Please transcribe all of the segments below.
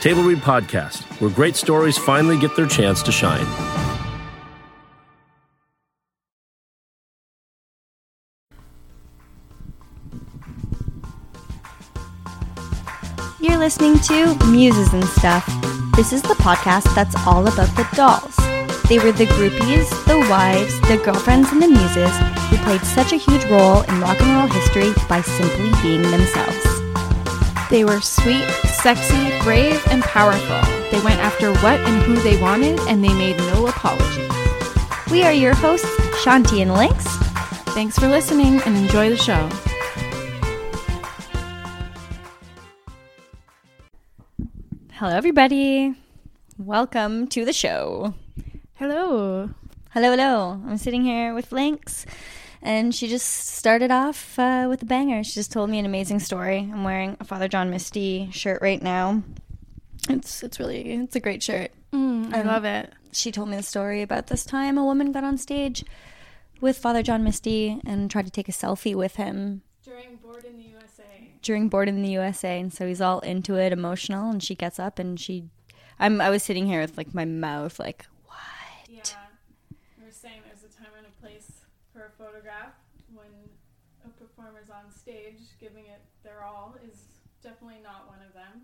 Table Read Podcast, where great stories finally get their chance to shine. You're listening to Muses and Stuff. This is the podcast that's all about the dolls. They were the groupies, the wives, the girlfriends, and the muses who played such a huge role in rock and roll history by simply being themselves. They were sweet, sexy, brave, and powerful. They went after what and who they wanted, and they made no apology. We are your hosts, Shanti and Lynx. Thanks for listening and enjoy the show. Hello, everybody. Welcome to the show. Hello. Hello, hello. I'm sitting here with Lynx, and she just started off uh, with a banger. She just told me an amazing story. I'm wearing a Father John Misty shirt right now. It's it's really it's a great shirt. Mm, I Um, love it. She told me the story about this time a woman got on stage with Father John Misty and tried to take a selfie with him During Bored in the USA. during Bored in the USA, and so he's all into it, emotional, and she gets up and she, I'm I was sitting here with like my mouth like what? Yeah. We were saying there's a time and a place for a photograph when a performer's on stage giving it their all is definitely not one of them.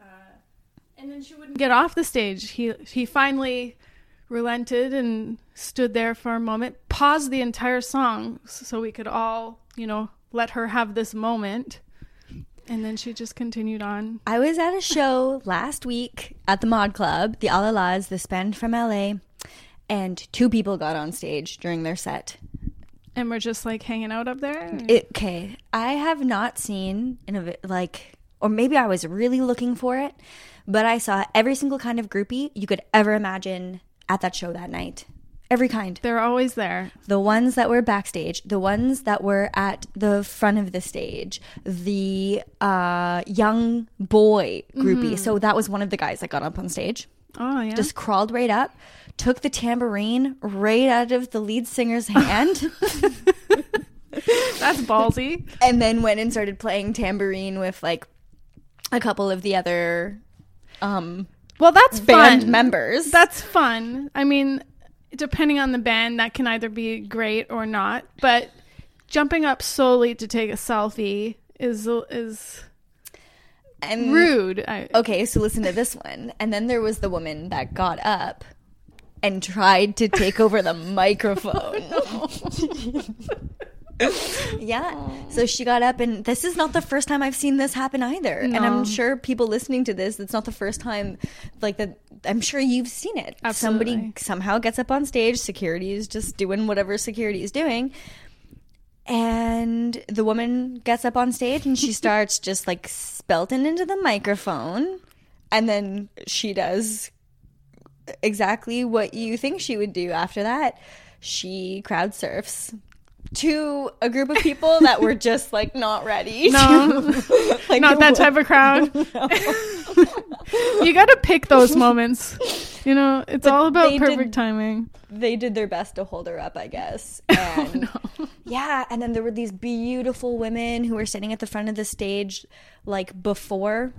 Uh, and then she wouldn't get off the stage. He he finally relented and stood there for a moment, paused the entire song so we could all, you know, let her have this moment. And then she just continued on. I was at a show last week at the Mod Club, the Alalas, the Spend from LA, and two people got on stage during their set. And we're just like hanging out up there. It, okay, I have not seen in a like, or maybe I was really looking for it, but I saw every single kind of groupie you could ever imagine at that show that night. Every kind. They're always there. The ones that were backstage, the ones that were at the front of the stage, the uh, young boy groupie. So that was one of the guys that got up on stage. Oh yeah. Just crawled right up, took the tambourine right out of the lead singer's hand, That's ballsy. and then went and started playing tambourine with like a couple of the other um, Well, that's band fun. members. That's fun. I mean, depending on the band, that can either be great or not. But jumping up solely to take a selfie is is and rude. I, Okay, so listen to this one. And then there was the woman that got up and tried to take over the microphone. yeah. So she got up, and this is not the first time I've seen this happen either. And I'm sure people listening to this, it's not the first time, like that. I'm sure you've seen it. Somebody somehow gets up on stage. Security is just doing whatever security is doing. And the woman gets up on stage and she starts just like spelting into the microphone. And then she does exactly what you think she would do after that. She crowd surfs to a group of people that were just like not ready. No. to- like, Not that type of crowd. you got to pick those moments. You know, it's But all about perfect did- timing. They did their best to hold her up, I guess. And yeah, and then there were these beautiful women who were sitting at the front of the stage like before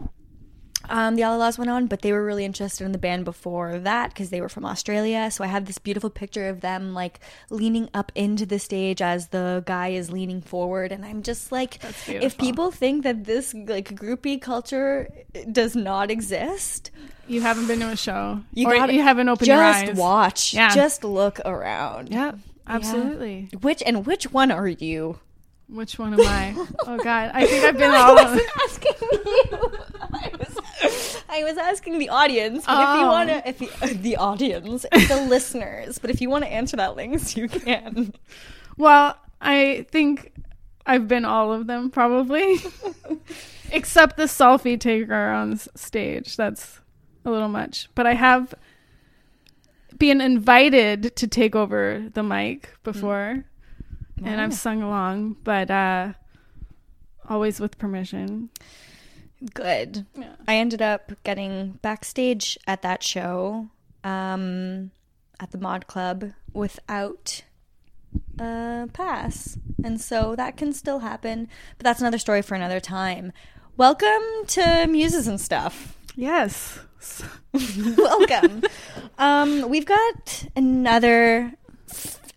um, the Alalas went on, but they were really interested in the band before that because they were from Australia. So I have this beautiful picture of them like leaning up into the stage as the guy is leaning forward, and I'm just like, if people think that this like groupie culture does not exist, You haven't been to a show. you or gotta you haven't opened your eyes. just watch, Yeah. just look around. Yeah, absolutely. Which and which one are you? Which one am I? Oh God, I think I've been all. I of wasn't asking you. I was, asking the audience. But if you Oh. want to, if you, uh, the audience, the listeners, but if you want to answer that, Lynx, you can. Well, I think I've been all of them probably, except the selfie taker on stage. That's a little much, but I have been invited to take over the mic before, and I've sung along, but uh, always with permission. Good. Yeah. I ended up getting backstage at that show, um, at the Mod Club without a pass, and so that can still happen. But that's another story for another time. Welcome to Muses and Stuff. Yes. Welcome. um, we've got another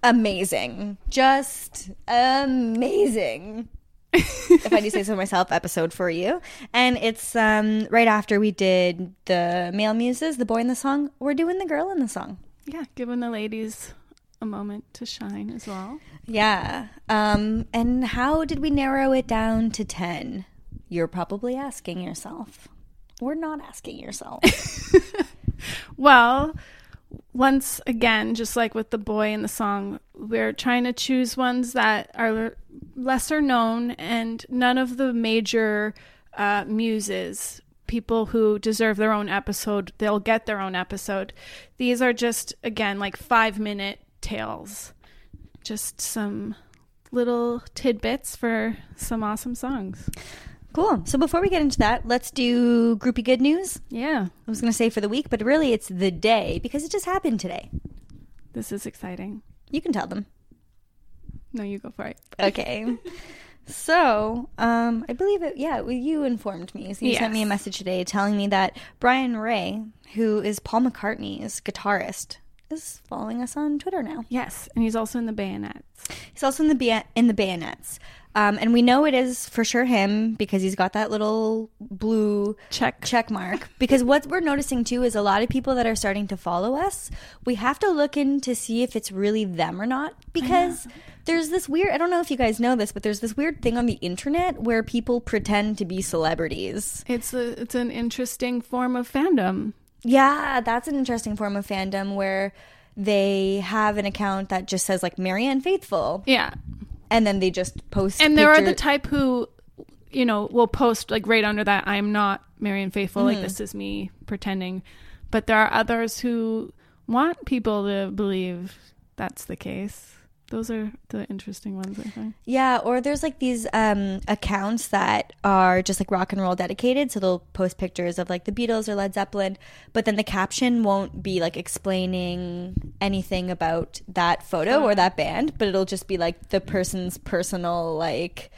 amazing, just amazing. If I do say so myself, episode for you, and it's um right after we did the male muses, the boy in the song. We're doing the girl in the song. Yeah, giving the ladies a moment to shine as well. Yeah. Um, and how did we narrow it down to ten? You're probably asking yourself. We're not asking yourself. Well, once again, just like with the boy in the song, we're trying to choose ones that are lesser known and none of the major uh, muses, people who deserve their own episode, they'll get their own episode. These are just, again, like five minute tales. Just some little tidbits for some awesome songs. Cool. So before we get into that, let's do groupie good news. Yeah, I was going to say for the week, but really it's the day because it just happened today. this is exciting. You can tell them. No, you go for it. Okay. so, um, I believe it, yeah, well, you informed me. So you sent me a message today telling me that Brian Ray, who is Paul McCartney's guitarist, is following us on Twitter now. Yes, and he's also in the bayonets. He's also in the ba- in the bayonets. Um, and we know it is for sure him because he's got that little blue Check. check mark. Because what we're noticing too is a lot of people that are starting to follow us, we have to look in to see if it's really them or not. Because there's this weird, I don't know if you guys know this, but there's this weird thing on the internet where people pretend to be celebrities. It's a it's an interesting form of fandom. Yeah, that's an interesting form of fandom where they have an account that just says like Marianne Faithfull Yeah. and then they just post And there are the type who you know, will post like right under that I'm not Marianne Faithfull, like mm-hmm. this is me pretending. But there are others who want people to believe that's the case. Those are the interesting ones, I think. Yeah, or there's like these um, accounts that are just like rock and roll dedicated. So they'll post pictures of like the Beatles or Led Zeppelin, but then the caption won't be like explaining anything about that photo or that band, but it'll just be like the person's personal like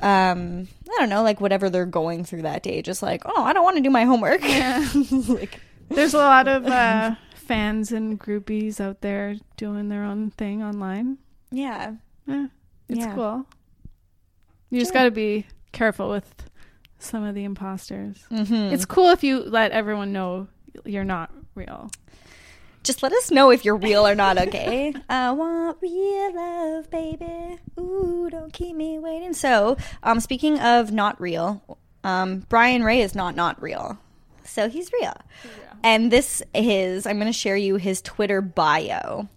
um I don't know, like whatever they're going through that day. Just like, oh, I don't want to do my homework. like, There's a lot of uh, fans and groupies out there doing their own thing online. yeah. Yeah, it's Yeah. cool. You just got to be careful with some of the imposters. Mm-hmm. It's cool if you let everyone know you're not real. Just let us know if you're real or not, okay? I want real love, baby. Ooh, don't keep me waiting. So, um, speaking of not real, um, Brian Ray is not not real. So he's real. And this is, I'm going to share you his Twitter bio.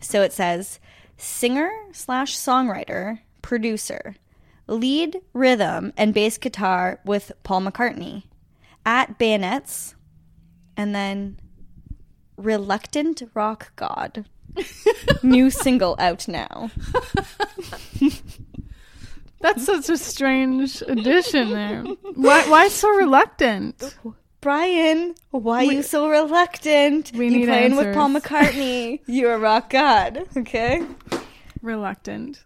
So it says singer slash songwriter, producer, lead rhythm and bass guitar with Paul McCartney at Bayonets, and then Reluctant Rock God. New single out now. That's such a strange addition there. Why, why so reluctant? Brian, why are you so reluctant? We you playing with Paul. McCartney. You're a rock god, okay? Reluctant.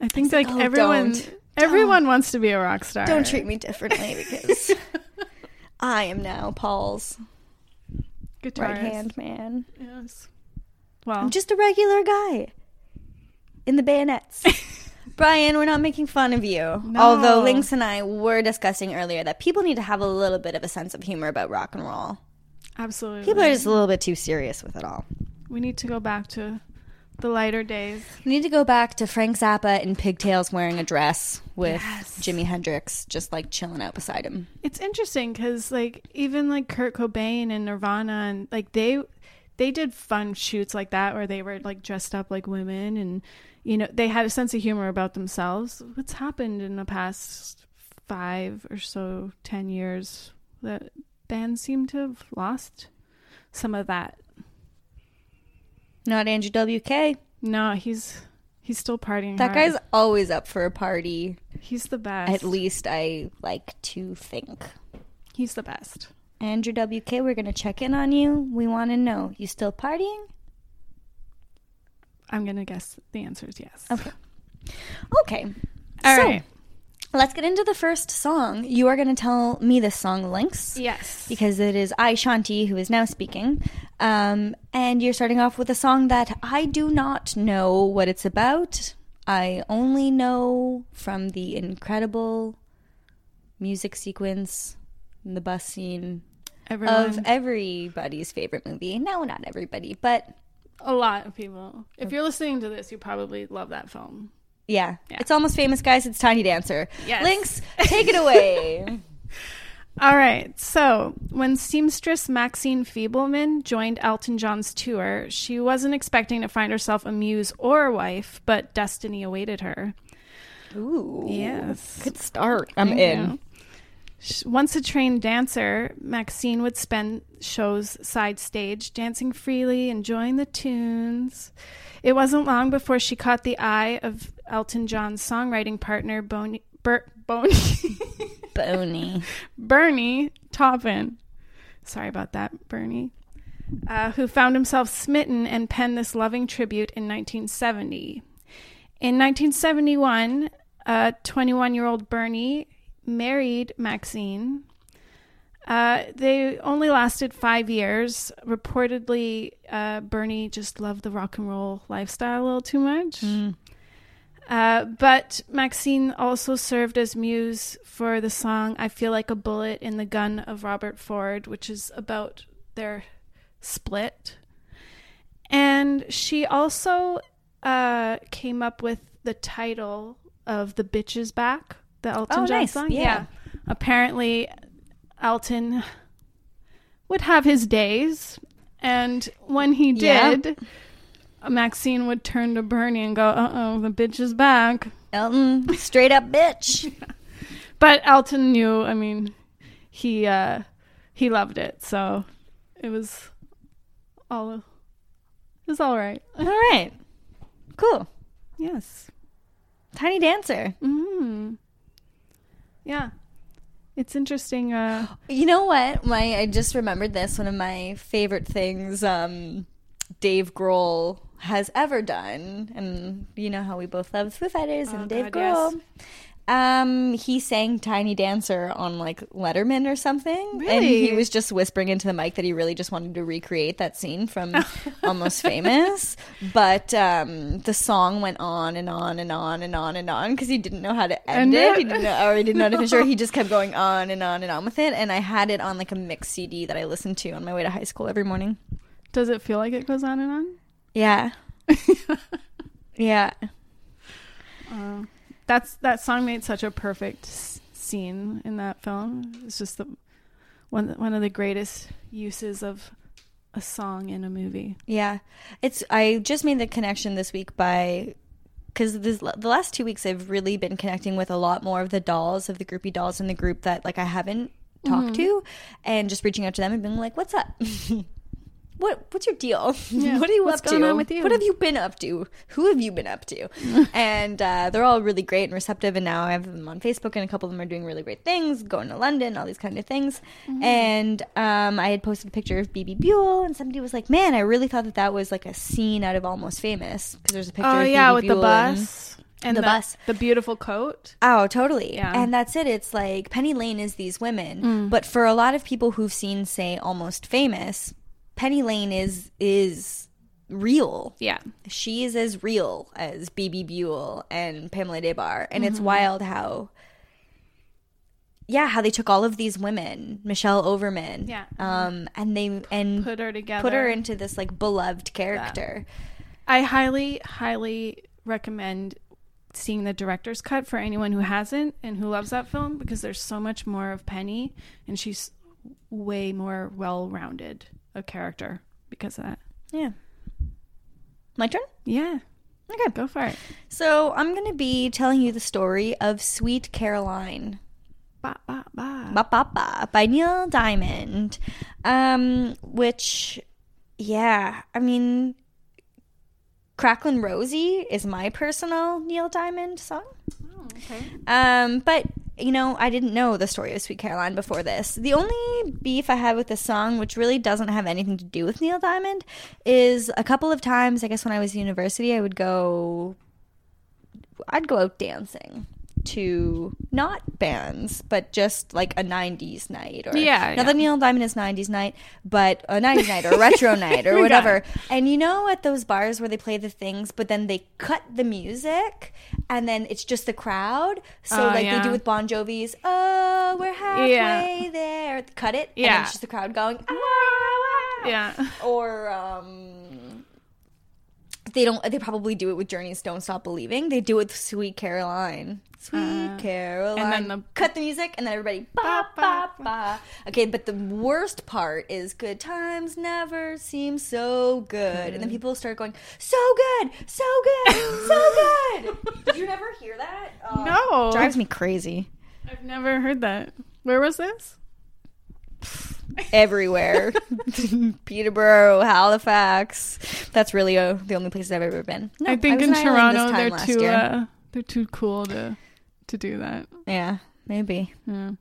I think like oh, everyone, don't. everyone wants to be a rock star. Don't treat me differently because I am now Paul's Guitarist. right hand man. Yes. Well, I'm just a regular guy in the bayonets. Brian, we're not making fun of you. Although Lynx and I were discussing earlier that people need to have a little bit of a sense of humor about rock and roll. absolutely. People are just a little bit too serious with it all. we need to go back to the lighter days. We need to go back to Frank Zappa in pigtails wearing a dress with Yes. Jimi Hendrix just like chilling out beside him. It's interesting because like even like Kurt Cobain and Nirvana and like they they did fun shoots like that where they were like dressed up like women and you know they had a sense of humor about themselves. What's happened in the past five or so ten years that bands seem to have lost some of that. Not Andrew WK. No, he's he's still partying. That hard. guy's always up for a party. he's the best. At least I like to think. he's the best. Andrew WK, we're going to check in on you. We want to know, you still partying? I'm gonna guess the answer is yes. Okay. Okay. All so, right. Let's get into the first song. You are going to tell me this song, Lynx. Yes. Because it is I, Shanti, who is now speaking. Um, and you're starting off with a song that I do not know what it's about. I only know from the incredible music sequence, in the bus scene Everyone, of everybody's favorite movie. No, not everybody, but a lot of people. If you're listening to this, you probably love that film. yeah, Yeah. it's almost famous, guys. It's Tiny Dancer. Yes. Lynx, take it away. All right. So, when seamstress Maxine Feibelman joined Elton John's tour, she wasn't expecting to find herself a muse or a wife, but destiny awaited her. Ooh, Yes. good start. I'm in. Once a trained dancer, Maxine would spend shows side stage, dancing freely, enjoying the tunes. It wasn't long before she caught the eye of Elton John's songwriting partner, Boney, Ber- Boney, Bony. Bernie Taupin. Sorry about that, Bernie. Uh, who found himself smitten and penned this loving tribute in 1970. In 1971, a 21 year old Bernie married Maxine. Uh, they only lasted five years. Reportedly, uh, Bernie just loved the rock and roll lifestyle a little too much. Uh, but Maxine also served as muse for the song I Feel Like a Bullet in the Gun of Robert Ford, which is about their split. And she also uh, came up with the title of The Bitch Is Back, the Elton Oh, John nice. song. Yeah. Apparently, Elton would have his days. And when he Yeah. did, Maxine would turn to Bernie and go, uh oh, the bitch is back. Elton, straight up bitch. But Elton knew, I mean, he uh he loved it, so it was all it was all right. All right. Cool. Yes. Tiny Dancer. Mm. Yeah. It's interesting uh You know what? My I just remembered this. One of my favorite things um, Dave Grohl has ever done, and you know how we both love Foo Fighters and Oh, Dave God, Grohl. Um, he sang "Tiny Dancer" on like Letterman or something, and he was just whispering into the mic that he really just wanted to recreate that scene from Almost Famous. But um, the song went on and on and on and on and on because he didn't know how to end it. it? He didn't know, or he didn't know how to finish it. He just kept going on and on and on with it. And I had it on like a mix CD that I listened to on my way to high school every morning. Does it feel like it goes on and on? Yeah. yeah. Uh, that's that song made such a perfect s- scene in that film. It's just the one one of the greatest uses of a song in a movie. Yeah. It's I just made the connection this week by because the last two weeks I've really been connecting with a lot more of the dolls of the groupie dolls in the group that like I haven't talked mm-hmm. to, and just reaching out to them and being like, "What's up? what What's your deal? Yeah. what are you What's up going to? on with you?" What have you been up to? Who have you been up to?" and uh, they're all really great and receptive. And now I have them on Facebook, and a couple of them are doing really great things, going to London, all these kind of things. Mm-hmm. And um, I had posted a picture of Bebe Buell, and somebody was like, "Man, I really thought that that was like a scene out of Almost Famous because there's a picture." Oh of yeah, BB with the Buell and- bus and the bus. the beautiful coat. Oh, totally. Yeah. And that's it. It's like Penny Lane is these women, Mm. but for a lot of people who've seen, say, Almost Famous, Penny Lane is is real. Yeah, She is as real as Bebe Buell and Pamela Des Barres, and Mm-hmm. it's wild how. Yeah, how they took all of these women, Michelle Overman, Yeah. um, and they and put her together. put her into this like beloved character. I highly, highly recommend seeing the director's cut for anyone who hasn't and who loves that film because there's so much more of Penny and she's way more well-rounded a character because of that. Yeah. My turn. Yeah, Okay. go for it. So I'm going to be telling you the story of Sweet Caroline. Ba, ba, ba. Ba, ba, ba, by Neil Diamond. Um, which, yeah, I mean, Cracklin' Rosie is my personal Neil Diamond song. Oh, okay. Um, but you know, I didn't know the story of Sweet Caroline before this. The only beef I have with this song, which really doesn't have anything to do with Neil Diamond, is a couple of times. I guess when I was in university, I would go, I'd go out dancing to not bands, but just like a '90s night, or Yeah, not yeah. that Neil Diamond is '90s night, but a '90s night or a retro night or whatever. And you know, at those bars where they play the things, but then they cut the music, and then it's just the crowd. So Oh, like they do with Bon Jovi's, "Oh, we're halfway Yeah. there." Cut it, and Yeah. it's just the crowd going, "Ah, "Wow!" Yeah. Or um, they don't. They probably do it with Journey's "Don't Stop Believing." They do it with "Sweet Caroline." Sweet Uh, Caroline. and then the- cut the music, and then everybody ba ba ba. Okay, but the worst part is "Good times never seem so good," and then people start going, "So good, so good, so good." Did you never hear that? Oh, No. drives me crazy. I've never heard that. Where was this? Everywhere, Peterborough, Halifax. That's really uh, the only places I've ever been. No, I think was in Toronto they're too uh, they're too cool to to do that. Yeah, maybe. Yeah.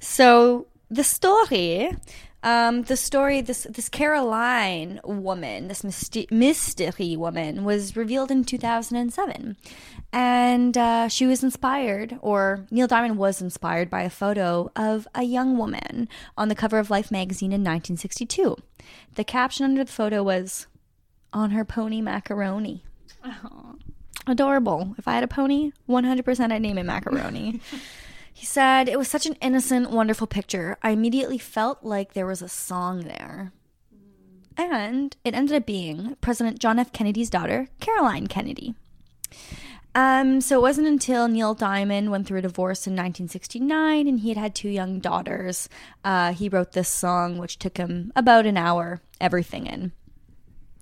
So the story, um, the story, this this Caroline woman, this mystery woman, was revealed in 2007, and uh, she was inspired, or Neil Diamond was inspired by a photo of a young woman on the cover of Life magazine in 1962. The caption under the photo was, "On her pony macaroni." Adorable. If I had a pony, 100% I'd name it macaroni. He said, It was such an innocent, wonderful picture. I immediately felt like there was a song there. And it ended up being President John F. Kennedy's daughter, Caroline Kennedy. Um, so it wasn't until Neil Diamond went through a divorce in 1969 and he had had two young daughters. Uh, he wrote this song, which took him about an hour, everything in.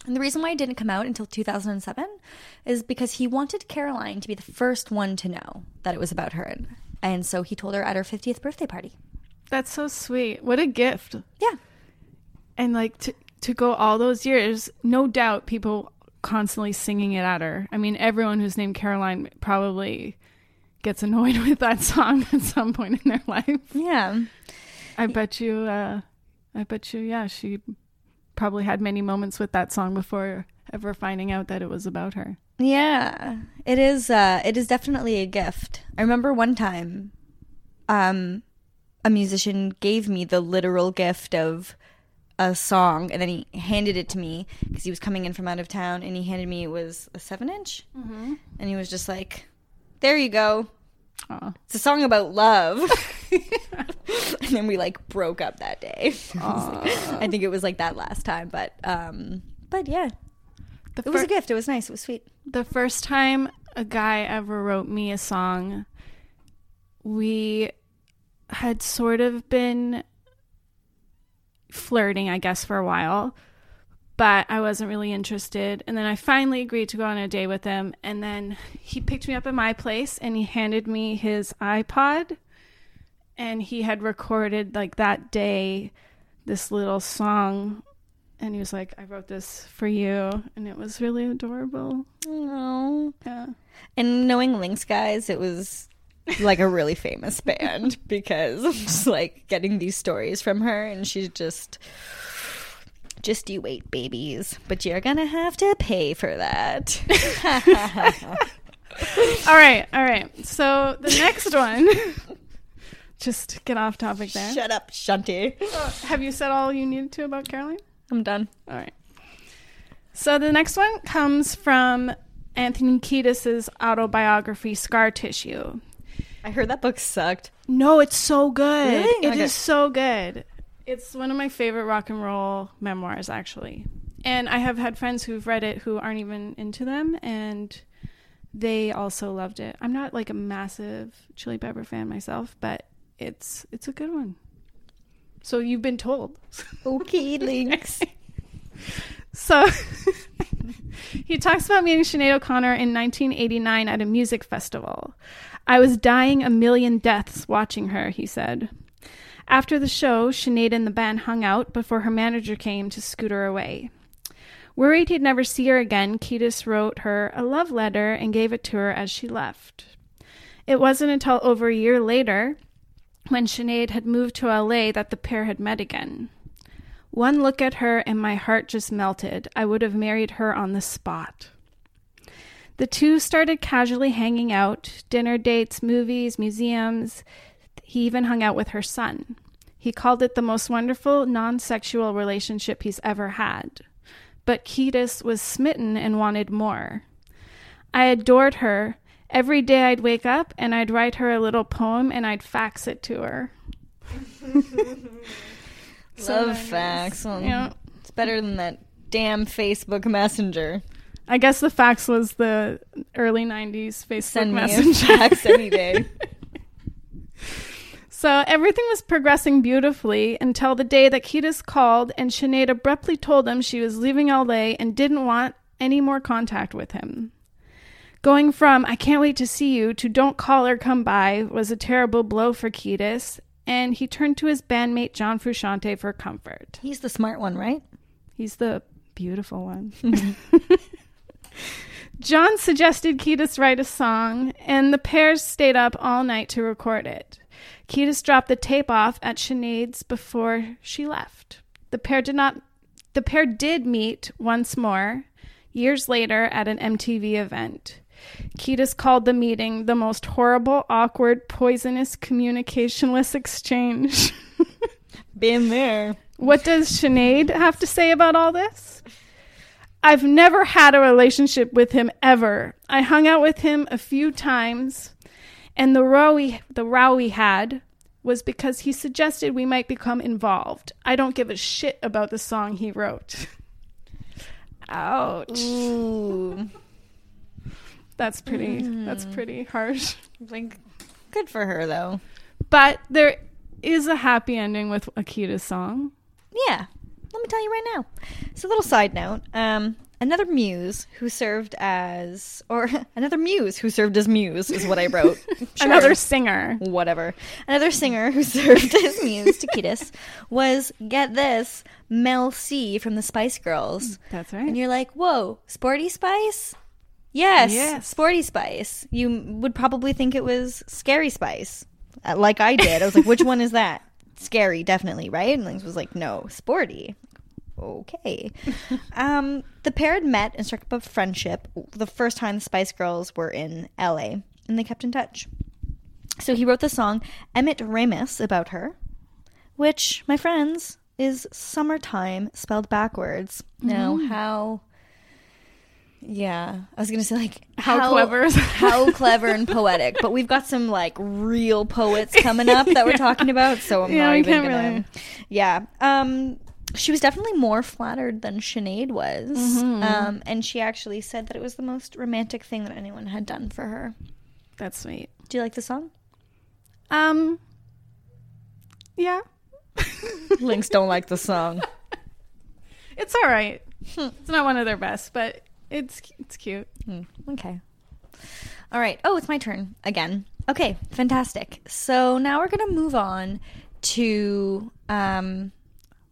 And the reason why it didn't come out until 2007 is because he wanted Caroline to be the first one to know that it was about her. And so he told her at her 50th birthday party. That's so sweet. What a gift. Yeah. And like to to go all those years, no doubt people constantly singing it at her. I mean, everyone who's named Caroline probably gets annoyed with that song at some point in their life. Yeah. I bet you uh I bet you yeah, she probably had many moments with that song before ever finding out that it was about her. Yeah. It is uh it is definitely a gift. I remember one time um a musician gave me the literal gift of a song and then he handed it to me because he was coming in from out of town and he handed me it was a 7 inch and he was just like there you go Aw. It's a song about love. and then we like broke up that day. I think it was like that last time, but um, but yeah, The it was a gift. It was nice. It was sweet. the first time a guy ever wrote me a song, we had sort of been flirting, I guess, for a while, but I wasn't really interested. And then I finally agreed to go on a date with him. And then he picked me up at my place and he handed me his iPod. And he had recorded, like, that day, this little song. And he was like, I wrote this for you. And it was really adorable. Oh, Yeah. and knowing Lynx guys, it was like a really famous band because I'm just like getting these stories from her, and she's just. Just you wait, babies. But you're gonna have to pay for that. All right, all right. So the next one, just get off topic there. Shut up, Shanti. Oh, have you said all you needed to about Caroline? I'm done. All right. So the next one comes from Anthony Kiedis's autobiography, Scar Tissue. I heard that book sucked. No, it's so good. Really? It is Okay. so good. It's one of my favorite rock and roll memoirs, actually. And I have had friends who've read it who aren't even into them, and they also loved it. I'm not like a massive Chili Pepper fan myself, but it's it's a good one. So you've been told. Okay, Lynx. So he talks about meeting Sinead O'Connor in 1989 at a music festival. I was dying a million deaths watching her, he said. After the show, Sinead and the band hung out before her manager came to scoot her away. Worried he'd never see her again, Kiedis wrote her a love letter and gave it to her as she left. It wasn't until over a year later, when Sinead had moved to LA, that the pair had met again. One look at her and my heart just melted. I would have married her on the spot. The two started casually hanging out dinner dates, movies, museums. He even hung out with her son. He called it the most wonderful non sexual relationship he's ever had. But Kiedis was smitten and wanted more. I adored her. Every day I'd wake up and I'd write her a little poem and I'd fax it to her. So Love nice. facts. Well, Yeah. It's better than that damn Facebook Messenger. I guess the fax was the early 90s Facebook Send me a Messenger. fax any day. So everything was progressing beautifully until the day that Kiedis called and Sinead abruptly told him she was leaving LA and didn't want any more contact with him. Going from I can't wait to see you to don't call or come by was a terrible blow for Kiedis, and he turned to his bandmate John Frusciante for comfort. He's the smart one, right? He's the beautiful one. John suggested Kiedis write a song, and the pair stayed up all night to record it. Kiedis dropped the tape off at Sinead's before she left. The pair did not. The pair did meet once more, years later at an MTV event. Kiedis called the meeting the most horrible, awkward, poisonous, communicationless exchange. Been there. What does Sinead have to say about all this? I've never had a relationship with him ever. I hung out with him a few times, and the row we the row we had was because he suggested we might become involved. I don't give a shit about the song he wrote. Ouch. Ooh. That's pretty that's hmm. pretty harsh. Like, good for her, though. But there is a happy ending with Kiedis's song. Yeah. Let me tell you right now. So, a little side note. Um, another muse who served as, or another muse who served as muse is what I wrote. Sure. Another singer. whatever. Another singer who served as muse to Kiedis was, get this, Mel C from the Spice Girls. That's right. And you're like, whoa, Sporty Spice? Yes, Yes. Sporty Spice. You would probably think it was Scary Spice, uh, like I did. I was like, which one is that? Scary, definitely, right? And Lynx was like, no, Sporty. Okay. um, the pair had met and struck up a friendship the first time the Spice Girls were in LA, and they kept in touch. So he wrote the song Emit Remmus about her, which, my friends, is summertime spelled backwards. Now, how Yeah, I was gonna say like How clever how clever and poetic. But we've got some like real poets coming up that we're talking about, so I'm Yeah, not even gonna. really- Yeah, um, she was definitely more flattered than Sinead was, Mm-hmm. um, and she actually said that it was the most romantic thing that anyone had done for her. That's sweet. Do you like the song? Um. Yeah, Lynx don't like the song. it's all right. it's not one of their best, but it's it's cute. Hmm, okay. All right. Oh, it's my turn again. Okay, fantastic. So now we're gonna move on to um,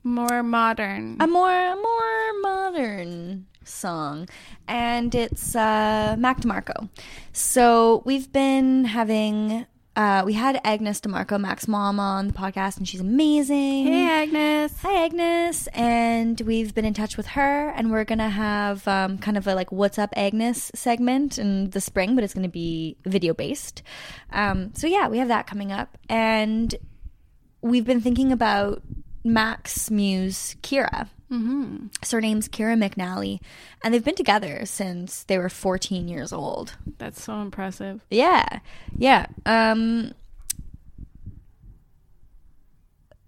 More modern. a more a more modern song and it's uh mac demarco so we've been having uh we had agnes demarco mac's mom on the podcast and she's amazing hey, Agnes. Hi, Agnes. And we've been in touch with her, and we're going to have um, kind of a like What's Up Agnes segment in the spring, but it's going to be video based. Um, so, yeah, we have that coming up. And we've been thinking about Mac's muse, Kiera. Mm-hmm. Surname's Kiera McNally. And they've been together since they were 14 years old. That's so impressive. Yeah. Yeah. Um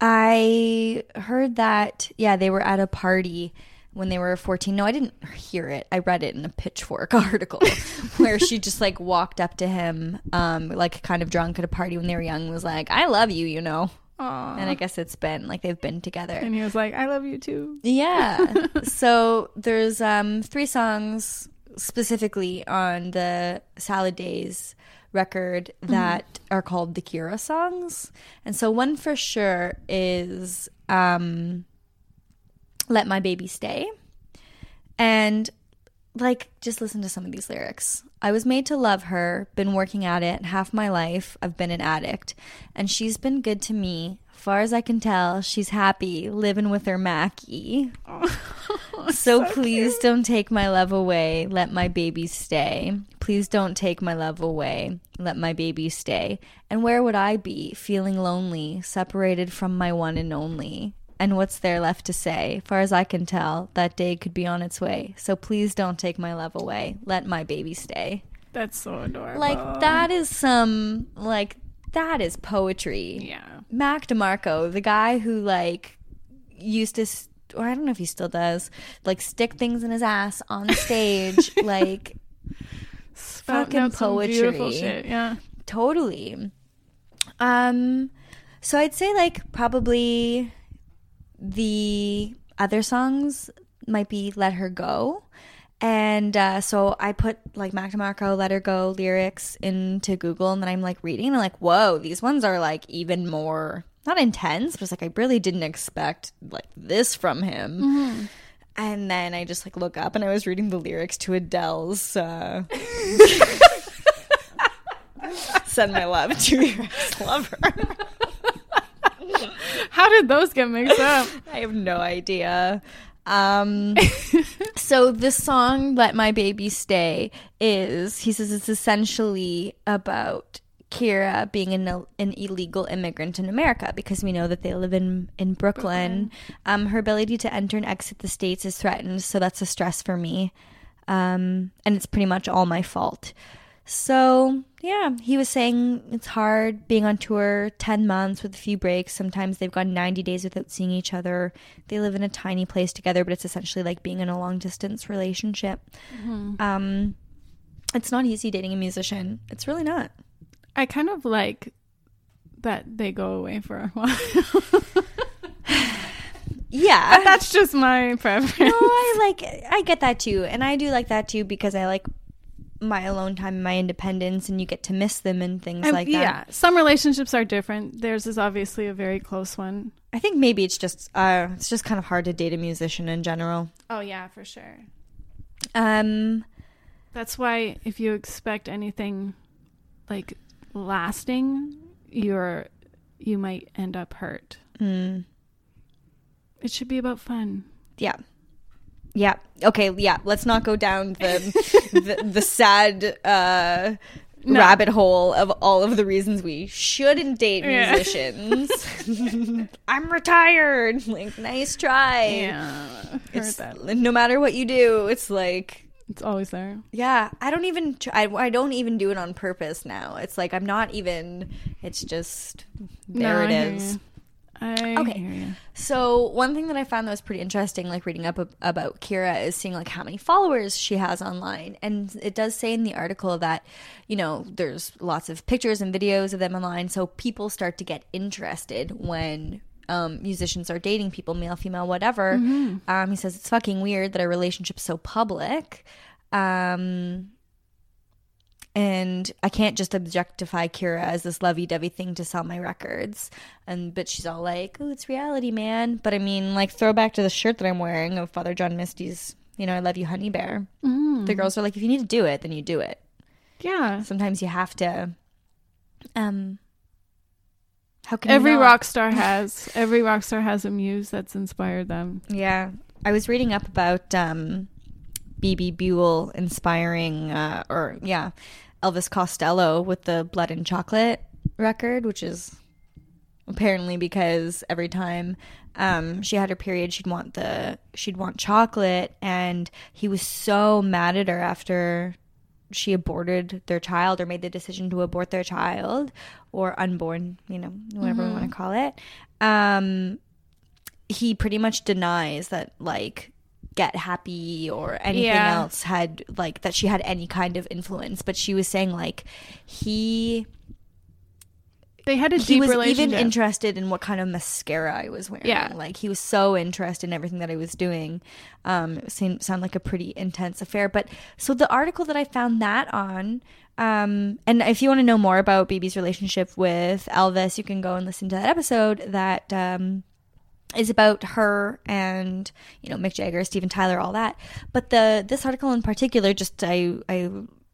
I heard that yeah, they were at a party when they were 14. No, I didn't hear it. I read it in a Pitchfork article where she just like walked up to him um like kind of drunk at a party when they were young and was like, "I love you, you know." Aww. And I guess it's been like they've been together. And he was like, "I love you too." Yeah. so there's um three songs specifically on the Salad Days record that are called the Kiera songs. And so one for sure is um Let My Baby Stay. And like just listen to some of these lyrics. I was made to love her, been working at it half my life. I've been an addict, and she's been good to me. Far as I can tell, she's happy living with her Mackie. so please don't take my love away. Let my baby stay. Please don't take my love away. Let my baby stay. And where would I be, feeling lonely, separated from my one and only? And what's there left to say? Far as I can tell, that day could be on its way. So please don't take my love away. Let my baby stay. That's so adorable. Like that is some like that is poetry. Yeah. Mac DeMarco, the guy who like used to or I don't know if he still does, like stick things in his ass on stage, like Fucking out some Beautiful poetry. shit. Yeah. totally. Um so I'd say like probably the other songs might be Let Her Go. And uh, so I put like Mac DeMarco, Let Her Go lyrics into Google and then I'm like reading and I'm like, whoa, these ones are like even more not intense, but it's like I really didn't expect like this from him. And then I just like look up and I was reading the lyrics to Adele's uh Send my love to your ex lover. How did those get mixed up? I have no idea. Um, so this song "Let My Baby Stay" is he says it's essentially about Kiera being an, an illegal immigrant in America because we know that they live in in Brooklyn. Um, her ability to enter and exit the states is threatened, so that's a stress for me, um, and it's pretty much all my fault. So, yeah, he was saying it's hard being on tour 10 months with a few breaks. Sometimes they've gone 90 days without seeing each other. They live in a tiny place together, but it's essentially like being in a long distance relationship. Um, it's not easy dating a musician. It's really not. I kind of like that they go away for a while. Yeah. but that's just my preference. no, I like I get that too, and I do like that too because I like my alone time, and my independence, and you get to miss them and things And like that. yeah, some relationships are different. Theirs is obviously a very close one. I think maybe it's just uh, it's just kind of hard to date a musician in general. Oh yeah, for sure. Um, That's why if you expect anything like lasting, you're you might end up hurt. mm, It should be about fun. yeah, yeah. Okay, yeah. Let's not go down the the, the sad uh, No. rabbit hole of all of the reasons we shouldn't date Yeah. musicians. I'm retired. Like, nice try. Yeah, It's that. no matter what you do, it's like It's always there. Yeah, I don't even I, I don't even do it on purpose now. It's like I'm not even it's just there No, it is. I Okay. So one thing that I found that was pretty interesting, like reading up about Kiera, is seeing like how many followers she has online, and it does say in the article that you know there's lots of pictures and videos of them online, so people start to get interested when um, musicians are dating people, male, female, whatever. Um, he says it's fucking weird that a relationship's so public. Um, and I can't just objectify Kiera as this lovey-dovey thing to sell my records. And but she's all like, "Oh, it's reality, man." But I mean, like, throw back to the shirt that I'm wearing of Father John Misty's, you know, "I love you, honey bear." The girls are like, "If you need to do it, then you do it." Yeah. Sometimes you have to. Um. How can Every rock star has every rock star has a muse that's inspired them. Yeah, I was reading up about um, Bebe Buell inspiring, uh, or yeah, Elvis Costello with the Blood and Chocolate record, which is apparently because every time um, she had her period, she'd want the she'd want chocolate, and he was so mad at her after she aborted their child or made the decision to abort their child or unborn, you know, whatever we want to call it. Um, he pretty much denies that like get happy or anything Yeah. else had like that she had any kind of influence but she was saying like he They had a he was even interested in what kind of mascara I was wearing. Yeah. Like he was so interested in everything that I was doing. Um, it seemed sound like a pretty intense affair. But so the article that I found that on, um, and if you want to know more about Bebe's relationship with Elvis, you can go and listen to that episode that um, is about her and you know Mick Jagger, Steven Tyler, all that. But the this article in particular, just I, I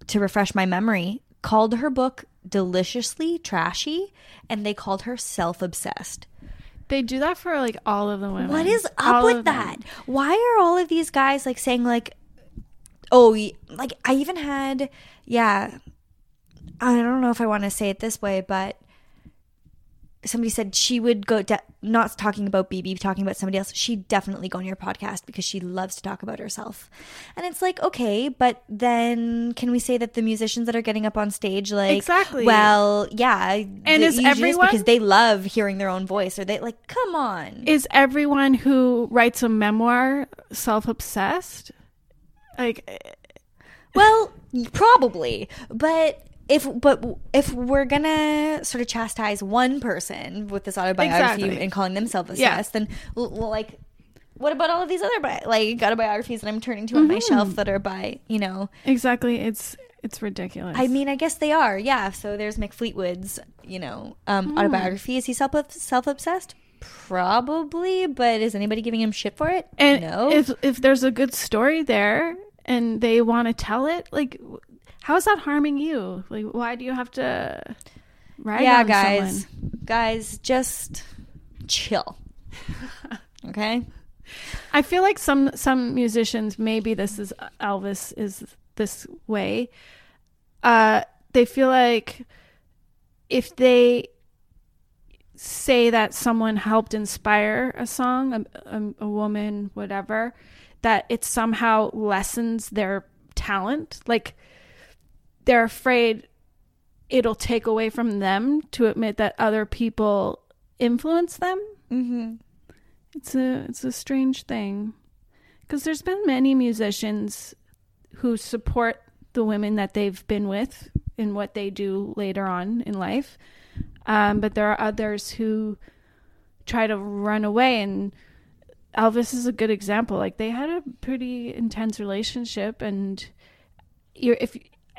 to refresh my memory, called her book deliciously trashy, and they called her self obsessed. they do that for like all of the women. What is up All with of them. that? Why are all of these guys like saying like, oh, like I even had, yeah, I don't know if I want to say it this way, but somebody said she would go de- not talking about Bebe, talking about somebody else. She'd definitely go on your podcast because she loves to talk about herself. And it's like, okay, but then can we say that the musicians that are getting up on stage, like, Exactly. Well, yeah, and is everyone- because they love hearing their own voice, or they like, come on, Is everyone who writes a memoir self-obsessed? Like eh, eh. Well, probably, but if but if we're gonna sort of chastise one person with this autobiography Exactly. and calling them self-obsessed, Yeah. then well, like, what about all of these other bi- like autobiographies that I'm turning to on my Mm-hmm. shelf that are by you know? exactly, it's it's ridiculous. I mean, I guess they are, yeah. So there's Mick Fleetwood's you know, um, Hmm. autobiography. Is he self self-obsessed? Probably, but is anybody giving him shit for it? and no. if if there's a good story there and they want to tell it, like how is that harming you? Like why do you have to rag yeah, on guys, someone? guys, just chill. okay. I feel like some some musicians, maybe this is Elvis is this way. Uh, they feel like if they say that someone helped inspire a song, a, a, a woman, whatever, that it somehow lessens their talent. Like they're afraid it'll take away from them to admit that other people influence them. Mm-hmm. It's a it's a strange thing because there's been many musicians who support the women that they've been with in what they do later on in life, um, but there are others who try to run away. And Elvis is a good example. Like they had a pretty intense relationship, and you're if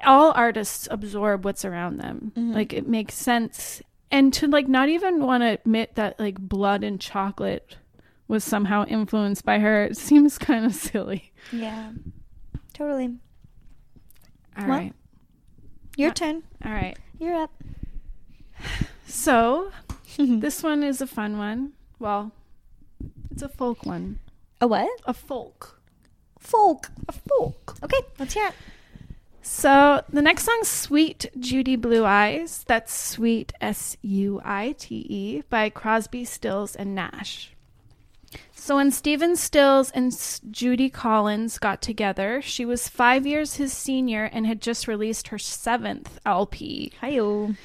all artists absorb what's around them, mm-hmm. like it makes sense. And to like not even want to admit that like blood and chocolate was somehow influenced by her it seems kind of silly. Yeah, totally. All Well- right, Your uh, turn. all right. You're up. So this one is a fun one. Well, it's a folk one. A what? A folk. Folk. A folk. Okay, let's hear it. So the next song, Suite Judy Blue Eyes. That's Sweet S U I T E by Crosby, Stills, and Nash. So when Stephen Stills and Judy Collins got together, she was five years his senior and had just released her seventh LP. Hiyo.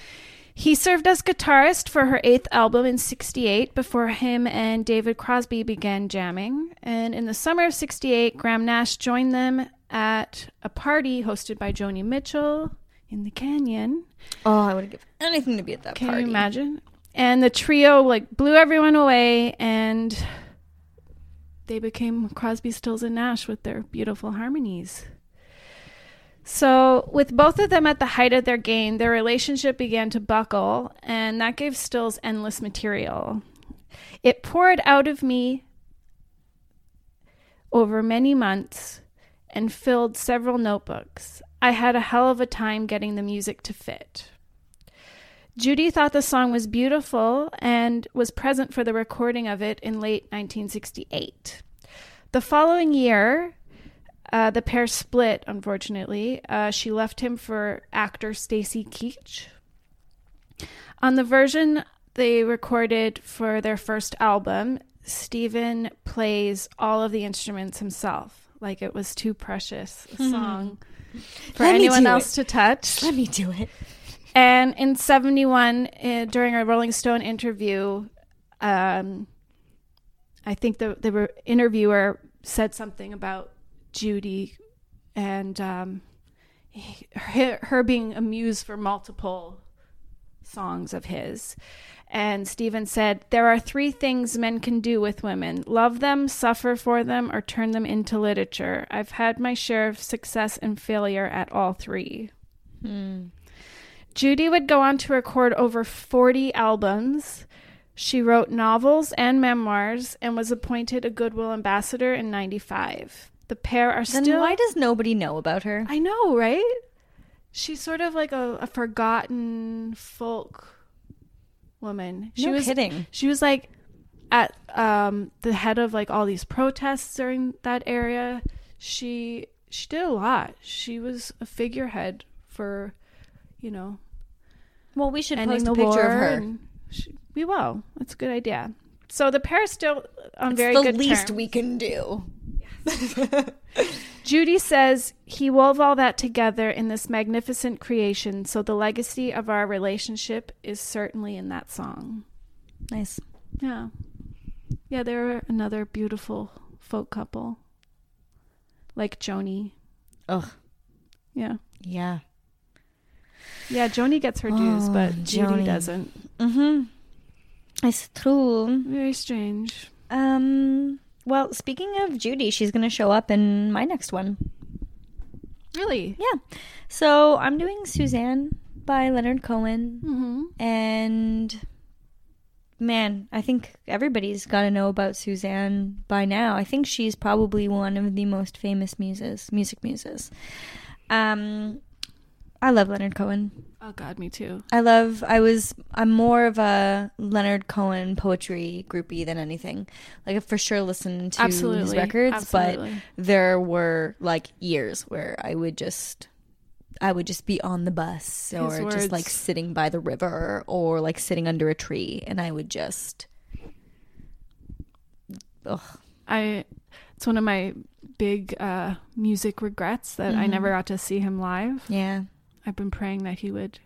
He served as guitarist for her eighth album in 68 before him and David Crosby began jamming. And in the summer of 68, Graham Nash joined them at a party hosted by Joni Mitchell in the canyon. Oh, I would give anything to be at that party. Can party. you imagine? And the trio like blew everyone away and they became Crosby, Stills, and Nash with their beautiful harmonies. So, with both of them at the height of their game, their relationship began to buckle, and that gave Stills endless material. It poured out of me over many months and filled several notebooks. I had a hell of a time getting the music to fit. Judy thought the song was beautiful and was present for the recording of it in late 1968. The following year, uh, the pair split, unfortunately. Uh, she left him for actor Stacy Keach. On the version they recorded for their first album, Stephen plays all of the instruments himself, like it was too precious a song for Let anyone else to touch. Let me do it. And in 71, uh, during a Rolling Stone interview, um, I think the, the interviewer said something about Judy and um, he- her, her being amused for multiple songs of his. And Stephen said, There are three things men can do with women love them, suffer for them, or turn them into literature. I've had my share of success and failure at all three. Hmm. Judy would go on to record over 40 albums. She wrote novels and memoirs and was appointed a Goodwill ambassador in 95. The pair are Then still why does nobody know about her? I know, right? She's sort of like a, a forgotten folk woman. She no was kidding. she was like at um the head of like all these protests during that area. She she did a lot. She was a figurehead for, you know, Well, we should post a picture of her. and she, we will. That's a good idea. So the pair still on It's very the good least terms. we can do. Judy says he wove all that together in this magnificent creation, so the legacy of our relationship is certainly in that song. Nice. Yeah. Yeah, they're another beautiful folk couple. Like Joni. Ugh. Yeah. Yeah. Yeah, Joni gets her dues, Oh, but Judy doesn't. Mm-hmm. It's true. Very strange. Um. Well, speaking of Judy, she's going to show up in my next one. Really? Yeah. So I'm doing Suzanne by Leonard Cohen. Mm-hmm. And man, I think everybody's got to know about Suzanne by now. I think she's probably one of the most famous muses, music muses. Um, I love Leonard Cohen. Oh God, me too. I love. I was. I'm more of a Leonard Cohen poetry groupie than anything. Like I for sure listened to his records, Absolutely. but there were like years where I would just. I would just be on the bus or just like sitting by the river or like sitting under a tree and I would just Ugh. I it's one of my big uh music regrets that I Mhm. never got to see him live. Yeah. I've been praying that he would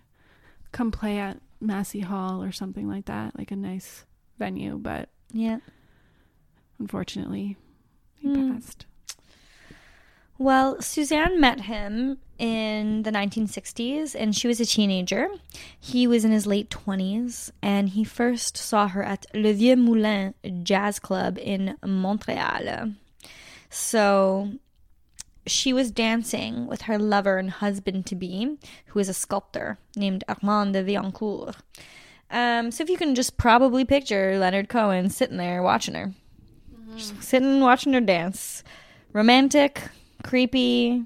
come play at Massey Hall or something like that, like a nice venue, but Yeah. unfortunately he Hmm. passed. Well, Suzanne met him in the 1960s and she was a teenager. He was in his late 20s and he first saw her at Le Vieux Moulin Jazz Club in Montreal. So she was dancing with her lover and husband to be, who is a sculptor named Armand de Vaillancourt. Um, so if you can just probably picture Leonard Cohen sitting there watching her, just sitting watching her dance, romantic, creepy.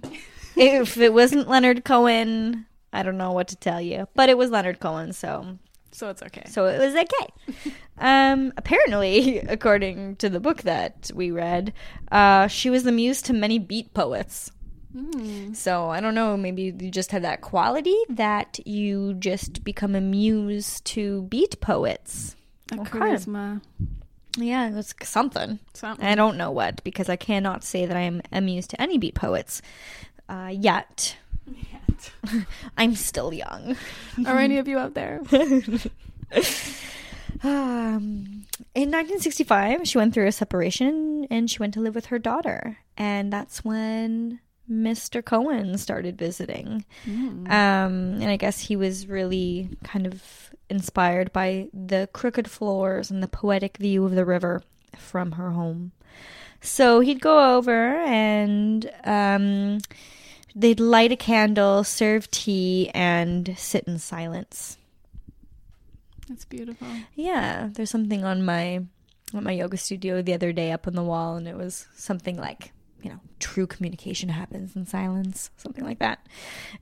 if it wasn't Leonard Cohen, I don't know what to tell you, but it was Leonard Cohen, so So it's okay. so it was okay. Um, apparently, according to the book that we read, uh, she was the muse to many beat poets. Mm. So I don't know, maybe you just have that quality that you just become a muse to beat poets. A Okay. charisma. Yeah, it was something. Something. I don't know what because I cannot say that I am amused to any beat poets uh, yet. Yet. I'm still young. Are any of you out there? Um, in 1965, she went through a separation and she went to live with her daughter. And that's when Mr. Cohen started visiting. Um, and I guess he was really kind of inspired by the crooked floors and the poetic view of the river from her home. So he'd go over and um, they'd light a candle, serve tea, and sit in silence. That's beautiful. Yeah, there's something on my at my yoga studio the other day up on the wall, and it was something like you know true communication happens in silence, something like that.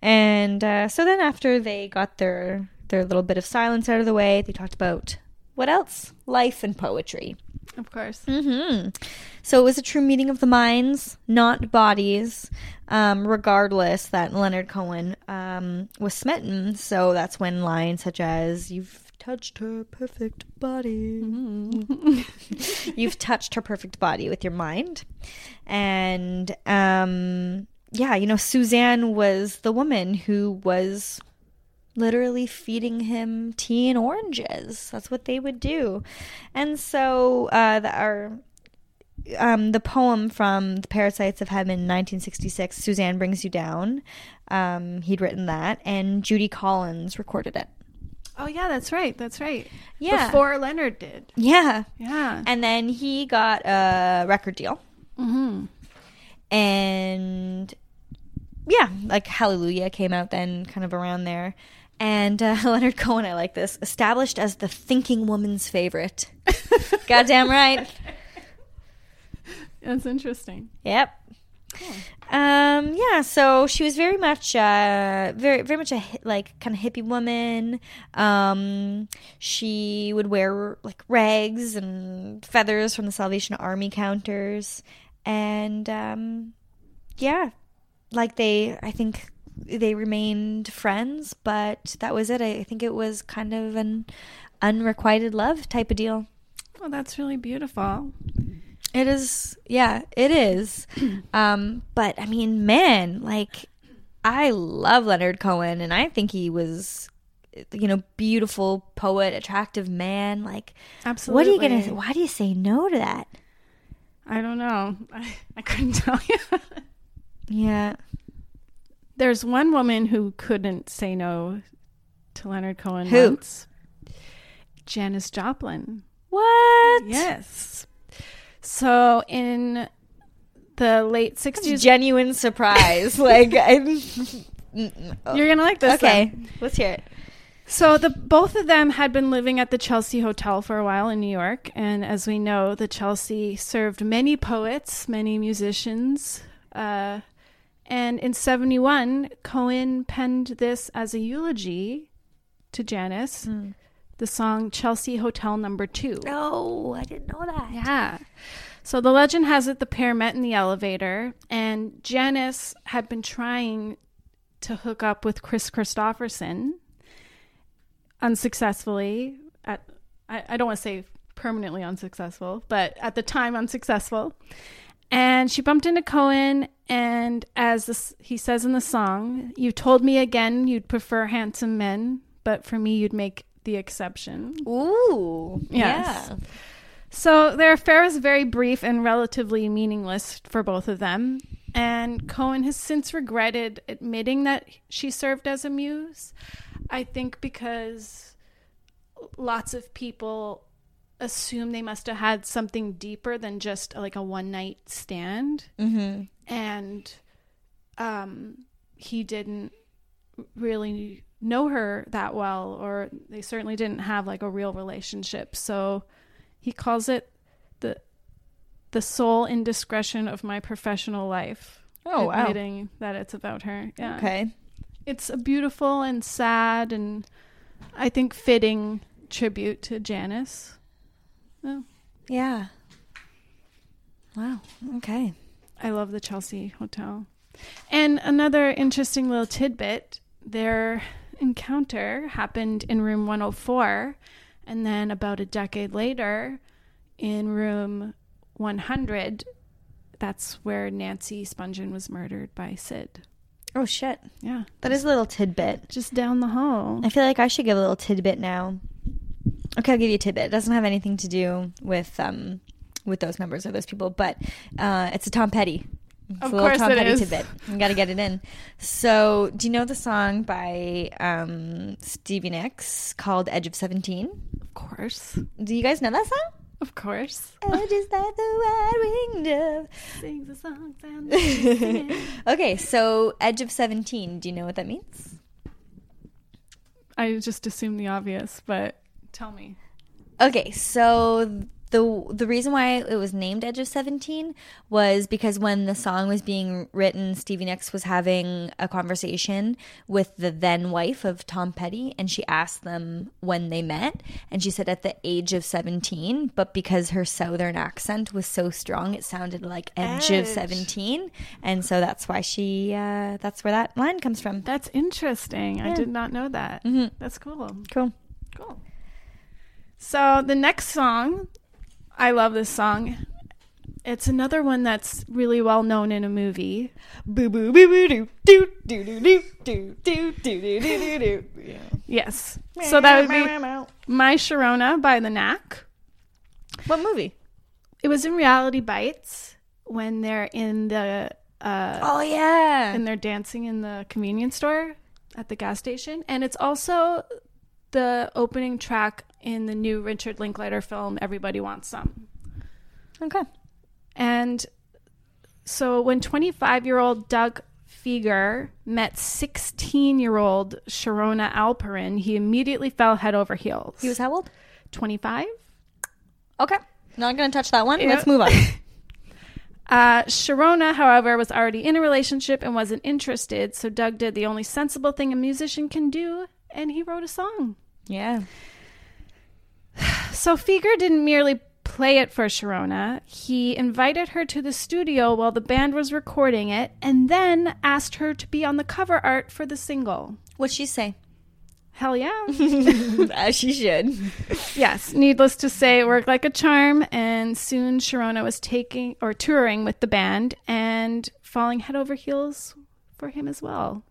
And uh, so then after they got their their little bit of silence out of the way, they talked about what else? Life and poetry. Of course. hmm So it was a true meeting of the minds, not bodies. Um, regardless that Leonard Cohen um, was smitten, so that's when lines such as "You've touched her perfect body," you've touched her perfect body with your mind, and um, yeah, you know, Suzanne was the woman who was literally feeding him tea and oranges. That's what they would do. And so uh, the, our um, the poem from The Parasites of Heaven, 1966, Suzanne Brings You Down, um, he'd written that, and Judy Collins recorded it. Oh yeah, that's right. That's right. Yeah. Before Leonard did. Yeah. Yeah. And then he got a record deal. Mm-hmm. and yeah, like Hallelujah came out then, kind of around there. And uh, Leonard Cohen, I like this, established as the thinking woman's favorite. Goddamn right. That's interesting. Yep. Um, yeah, so she was very much, uh, very, very much a like kind of hippie woman. Um, she would wear like rags and feathers from the Salvation Army counters, and um, yeah, like they, I think they remained friends, but that was it. I, think it was kind of an unrequited love type of deal. Well, that's really beautiful. It is, yeah, it is. um, but I mean, man, like, I love Leonard Cohen, and I think he was, you know, beautiful poet, attractive man. Like, Absolutely. what are you gonna? Why do you say no to that? I don't know. I, I couldn't tell you. Yeah, There's one woman who couldn't say no to Leonard Cohen Who? once. Janis Joplin. what? Yes. So in the late 60s, genuine surprise. like, I'm. you're going to like this. okay, then. let's hear it. So the both of them had been living at the Chelsea Hotel for a while in New York, and as we know, the Chelsea served many poets, many musicians. Uh, and in '71, Cohen penned this as a eulogy to Janis, hmm. the song "Chelsea Hotel Number 2. Oh, I didn't know that. Yeah. So the legend has it the pair met in the elevator, and Janis had been trying to hook up with Kris Kristofferson unsuccessfully. At I, I don't want to say permanently unsuccessful, but at the time unsuccessful. And she bumped into Cohen, and as this, he says in the song, "You told me again you'd prefer handsome men, but for me you'd make the exception." Ooh, Yes. yeah. So their affair was very brief and relatively meaningless for both of them. And Cohen has since regretted admitting that she served as a muse. I think because lots of people assume they must have had something deeper than just like a one night stand. Mm-hmm. And um, he didn't really know her that well, or they certainly didn't have like a real relationship. So he calls it the the sole indiscretion of my professional life. Oh, wow. admitting that it's about her. Yeah, Okay. it's a beautiful and sad and I think fitting tribute to Janis. Oh, Yeah. Wow. Okay. I love the Chelsea Hotel. And another interesting little tidbit their encounter happened in room 104. And then about a decade later, in room 100, that's where Nancy Spungen was murdered by Sid. Oh shit. Yeah. That is a little tidbit. Just down the hall. I feel like I should give a little tidbit now. Okay, I'll give you a tidbit. It doesn't have anything to do with um with those numbers or those people, but uh, it's a Tom Petty. It's Of a little course Tom it Petty is. tidbit. You got to get it in. So, do you know the song by um, Stevie Nicks called "Edge of 17? Of course. Do you guys know that song? Of course. Edge is like the white winged dove. Sing the songs and. Okay, so Edge of 17. Do you know what that means? I just assume the obvious, but tell me. Okay, so the the reason why it was named Edge of Seventeen was because when the song was being written, Stevie Nicks was having a conversation with the then wife of Tom Petty, and she asked them when they met, and she said at the age of seventeen, but because her southern accent was so strong, it sounded like Edge, Edge. of Seventeen, and so that's why she uh, that's where that line comes from. That's interesting. I did not know that. Mhm. That's cool. Cool. Cool. So the next song, I love this song. It's another one that's really well known in a movie. Boo boo boo boo doo doo doo doo doo doo doo doo doo doo doo. Yes. So that would be My Sharona by the Knack. What movie? It was in Reality Bites when they're in the uh Oh yeah. and they're dancing in the convenience store at the gas station. And it's also the opening track in the new Richard Linklater film Everybody Wants Some. okay. And so when 25 year old Doug Fieger met 16 year old Sharona Alperin, he immediately fell head over heels. He was how old? 25. Okay. Not gonna touch that one. Yeah. Let's move on. Uh, Sharona, however, was already in a relationship and wasn't interested, so Doug did the only sensible thing a musician can do, and he wrote a song. yeah. So Fieger didn't merely play it for Sharona, he invited her to the studio while the band was recording it, and then asked her to be on the cover art for the single. What'd she say? Hell yeah. As she should. yes, needless to say, it worked like a charm, and soon Sharona was taking or touring with the band and falling head over heels for him as well.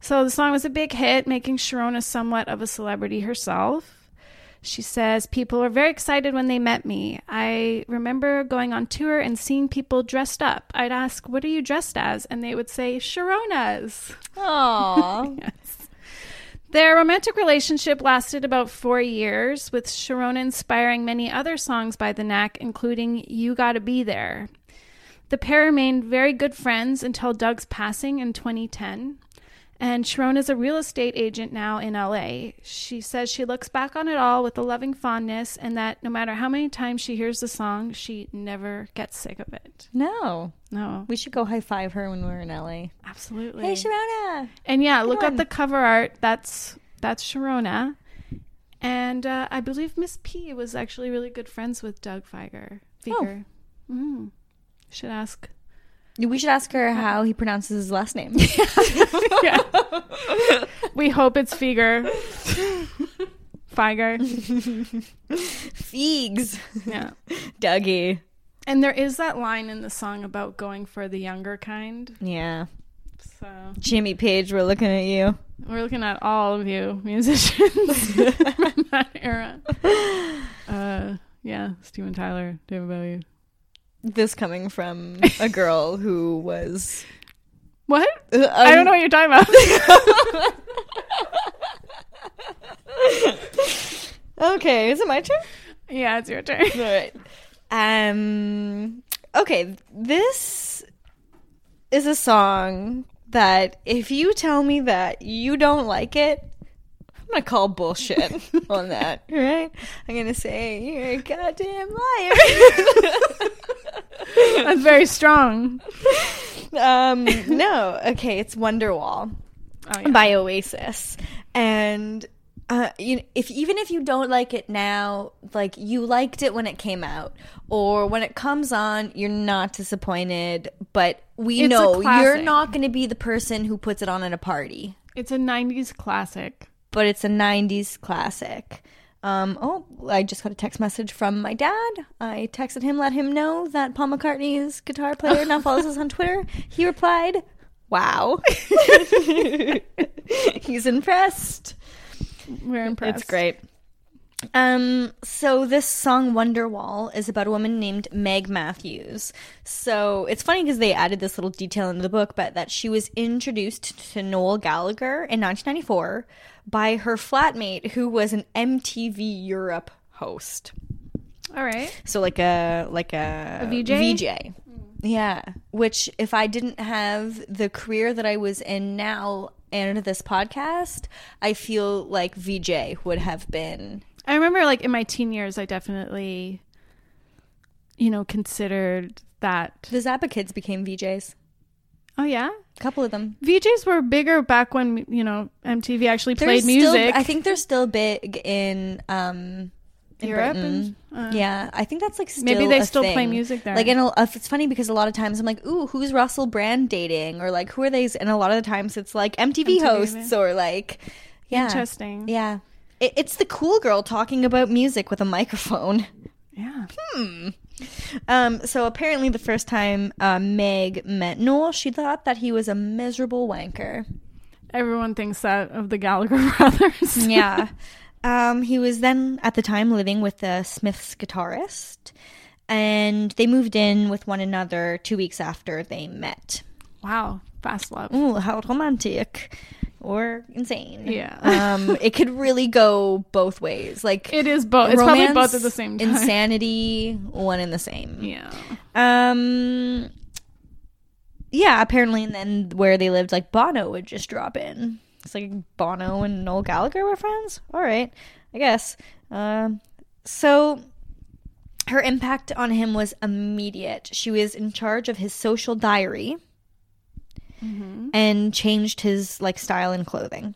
So the song was a big hit, making Sharona somewhat of a celebrity herself. She says, People were very excited when they met me. I remember going on tour and seeing people dressed up. I'd ask, What are you dressed as? And they would say, Sharonas. Aww. Yes. Their romantic relationship lasted about four years, with Sharona inspiring many other songs by the Knack, including You Gotta Be There. The pair remained very good friends until Doug's passing in 2010. And Sharon is a real estate agent now in LA. She says she looks back on it all with a loving fondness and that no matter how many times she hears the song, she never gets sick of it. no. No, We should go high five her when we're in LA. absolutely. Hey Sharona. And yeah, look one. up the cover art. That's that's Sharona. And uh, I believe Miss P was actually really good friends with Doug Feiger. Feiger. Mm. Should ask. We should ask her how he pronounces his last name. yeah. we hope it's Feiger. Feiger. Feegs. Yeah. Dougie. And there is that line in the song about going for the younger kind. Yeah. So Jimmy Page, we're looking at you. we're looking at all of you musicians from that era. Uh, yeah, Steven Tyler, David Bowie. This coming from a girl who was. What? Uh, I don't know what you're talking about. okay, is it my turn? yeah, it's your turn. All right. Um. Okay, this is a song that if you tell me that you don't like it, I'm gonna call bullshit on that. Right? I'm gonna say you're a goddamn liar. That's very strong. um. No. Okay. It's Wonderwall. Oh, yeah. by Oasis. And uh, you if even if you don't like it now, like you liked it when it came out, or when it comes on, you're not disappointed. But we It's know you're not going to be the person who puts it on at a party. It's a 90s classic. But it's a '90s classic. Um, oh, I just got a text message from my dad. I texted him, let him know that Paul McCartney's guitar player now follows us on Twitter. He replied, "Wow." He's impressed. We're impressed. It's great. Um, so this song Wonderwall is about a woman named Meg Mathews. So it's funny because they added this little detail into the book, but that she was introduced to Noel Gallagher in 1994 by her flatmate, who was an MTV Europe host. All right. So like a like a, A VJ? VJ. Hmm. Yeah, which if I didn't have the career that I was in now and this podcast, I feel like VJ would have been I remember, like in my teen years, I definitely, you know, considered that. the Zappa kids became VJs. Oh yeah, A couple of them. VJs were bigger back when you know MTV actually They're played still- music. I think they're still big in um in Europe and- uh, yeah, I think that's like still Maybe they still play music there. Like, and it's funny because a lot of times I'm like, "Ooh, who's Russell Brand dating?" Or like, "Who are they?" And a lot of the times it's like MTV, MTV, hosts or like, yeah, Interesting. Yeah, it, it's the cool girl talking about music with a microphone. Yeah. Um, so apparently, the first time uh, Meg met Noel, she thought that he was a miserable wanker. Everyone thinks that of the Gallagher brothers. yeah. Um, he was then at the time living with the Smiths guitarist, and they moved in with one another two weeks after they met. wow. Fast love. Ooh, how romantic or insane. Yeah. Um, it could really go both ways. Like It is both. It's probably both at the same time. Insanity, one and the same. Yeah. Um. Yeah, apparently, and then where they lived, like Bono would just drop in. It's like Bono and Noel Gallagher were friends. All right, I guess. Um. So her impact on him was immediate. She was in charge of his social diary and changed his like style and clothing.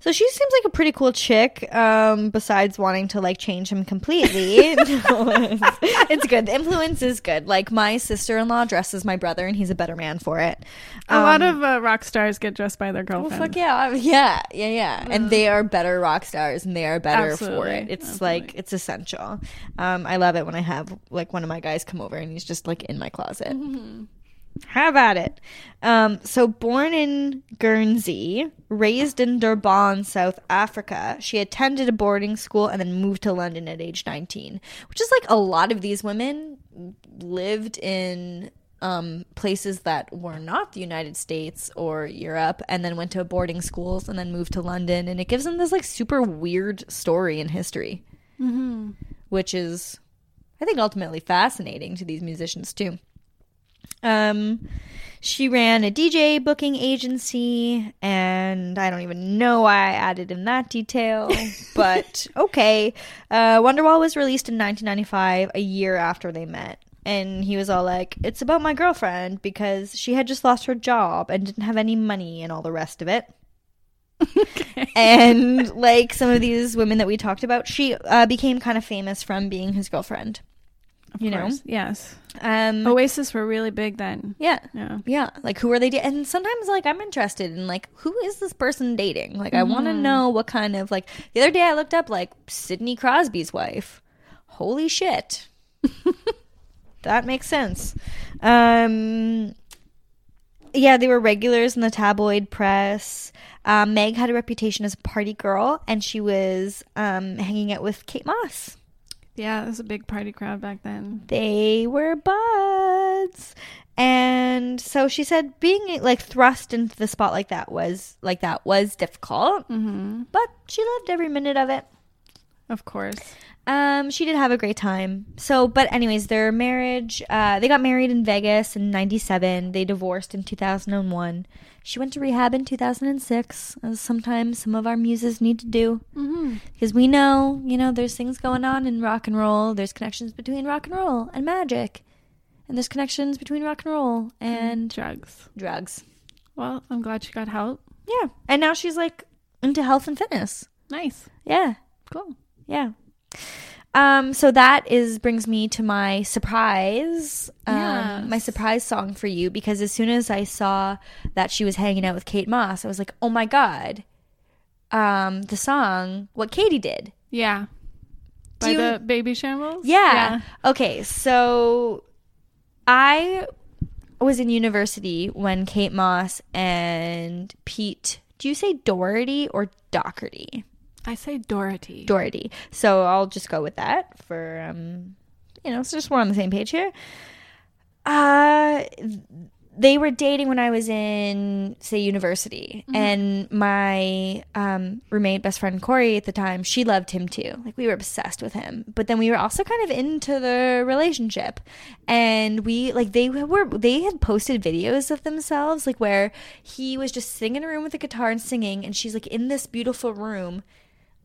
So she seems like a pretty cool chick. Um, besides wanting to like change him completely, it's, it's good. The influence is good. Like my sister in law dresses my brother, and he's a better man for it. A lot of uh, rock stars get dressed by their Um, Well, girlfriend. fuck yeah, yeah, yeah, yeah. And they are better rock stars, and they are better for it. It's absolutely. like it's essential. Um, I love it when I have like one of my guys come over and he's just like in my closet. Have at it. Um, so born in Guernsey, raised in Durban, South Africa, she attended a boarding school and then moved to London at age 19, which is like a lot of these women lived in um, places that were not the United States or Europe and then went to boarding schools and then moved to London. And it gives them this like super weird story in history, which is, I think, ultimately fascinating to these musicians too. Um, she ran a DJ booking agency, and I don't even know why I added in that detail, but okay. Uh, Wonderwall was released in 1995, a year after they met. And he was all like, It's about my girlfriend because she had just lost her job and didn't have any money and all the rest of it. and like some of these women that we talked about, she uh, became kind of famous from being his girlfriend. You know? Yes. Um, Oasis were really big then. yeah. Yeah. Yeah, like who are they? Da- and sometimes, like I'm interested in like who is this person dating? Like I want to know what kind of like. The other day I looked up like Sidney Crosby's wife. Holy shit, that makes sense. Um, yeah, they were regulars in the tabloid press. Um, Meg had a reputation as a party girl, and she was um, hanging out with Kate Moss. Yeah, it was a big party crowd back then. they were buds and so she said being like thrust into the spot like that was like that was difficult Mm-hmm. but she loved every minute of it Of course. um she did have a great time so but anyways their marriage uh they got married in vegas in 97 they divorced in 2001 she went to rehab in 2006 as sometimes some of our muses need to do Mm-hmm. because we know, you know, there's things going on in rock and roll. There's connections between rock and roll and magic, and there's connections between rock and roll and Drugs. drugs. Well, I'm glad she got help. Yeah, and now she's like into health and fitness. Nice. Yeah, Cool. yeah. Um, so that is brings me to my surprise, um, Yes. my surprise song for you because as soon as I saw that she was hanging out with Kate Moss, I was like, oh my god, um, the song what Katie did. Yeah. Do By you- the Babyshambles? Yeah. Okay, so I was in university when Kate Moss and Pete. Do you say Doherty or Doherty? I say Dorothy. Doherty. So I'll just go with that for um you know, so just we're on the same page here. Uh they were dating when I was in say university and my um roommate best friend Corey at the time she loved him too like we were obsessed with him but then we were also kind of into the relationship and we like they were they had posted videos of themselves like where he was just sitting in a room with a guitar and singing and she's like in this beautiful room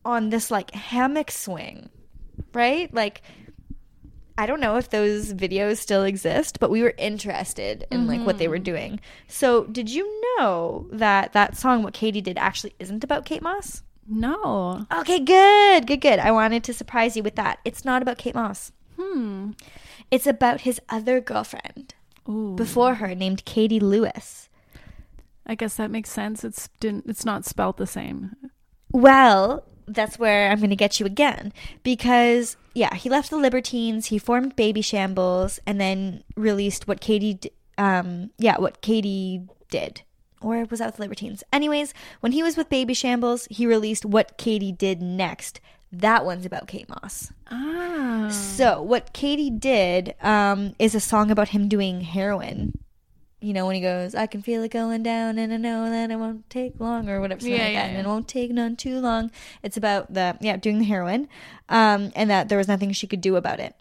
on this like hammock swing, right? Like, I don't know if those videos still exist, but we were interested in like what they were doing. So, did you know that that song, "What Katie Did," actually isn't about Kate Moss? No. Okay, good, good, good. I wanted to surprise you with that. It's not about Kate Moss. Hmm. It's about his other girlfriend Ooh. before her, named Katie Lewis. I guess that makes sense. It's didn't. It's not spelled the same. Well, that's where I'm going to get you again because yeah, he left the Libertines, he formed Babyshambles, and then released what Katie, um, yeah, what Katie did, or was that with the Libertines? Anyways, when he was with Babyshambles, he released what Katie did next. That one's about Kate Moss. Ah. So what Katie did um, is a song about him doing heroin. You know when he goes, "I can feel it going down, and I know that it won't take long," or whatever, Yeah, like yeah, and yeah. it won't take none too long. It's about the yeah doing the heroin, um, and that there was nothing she could do about it.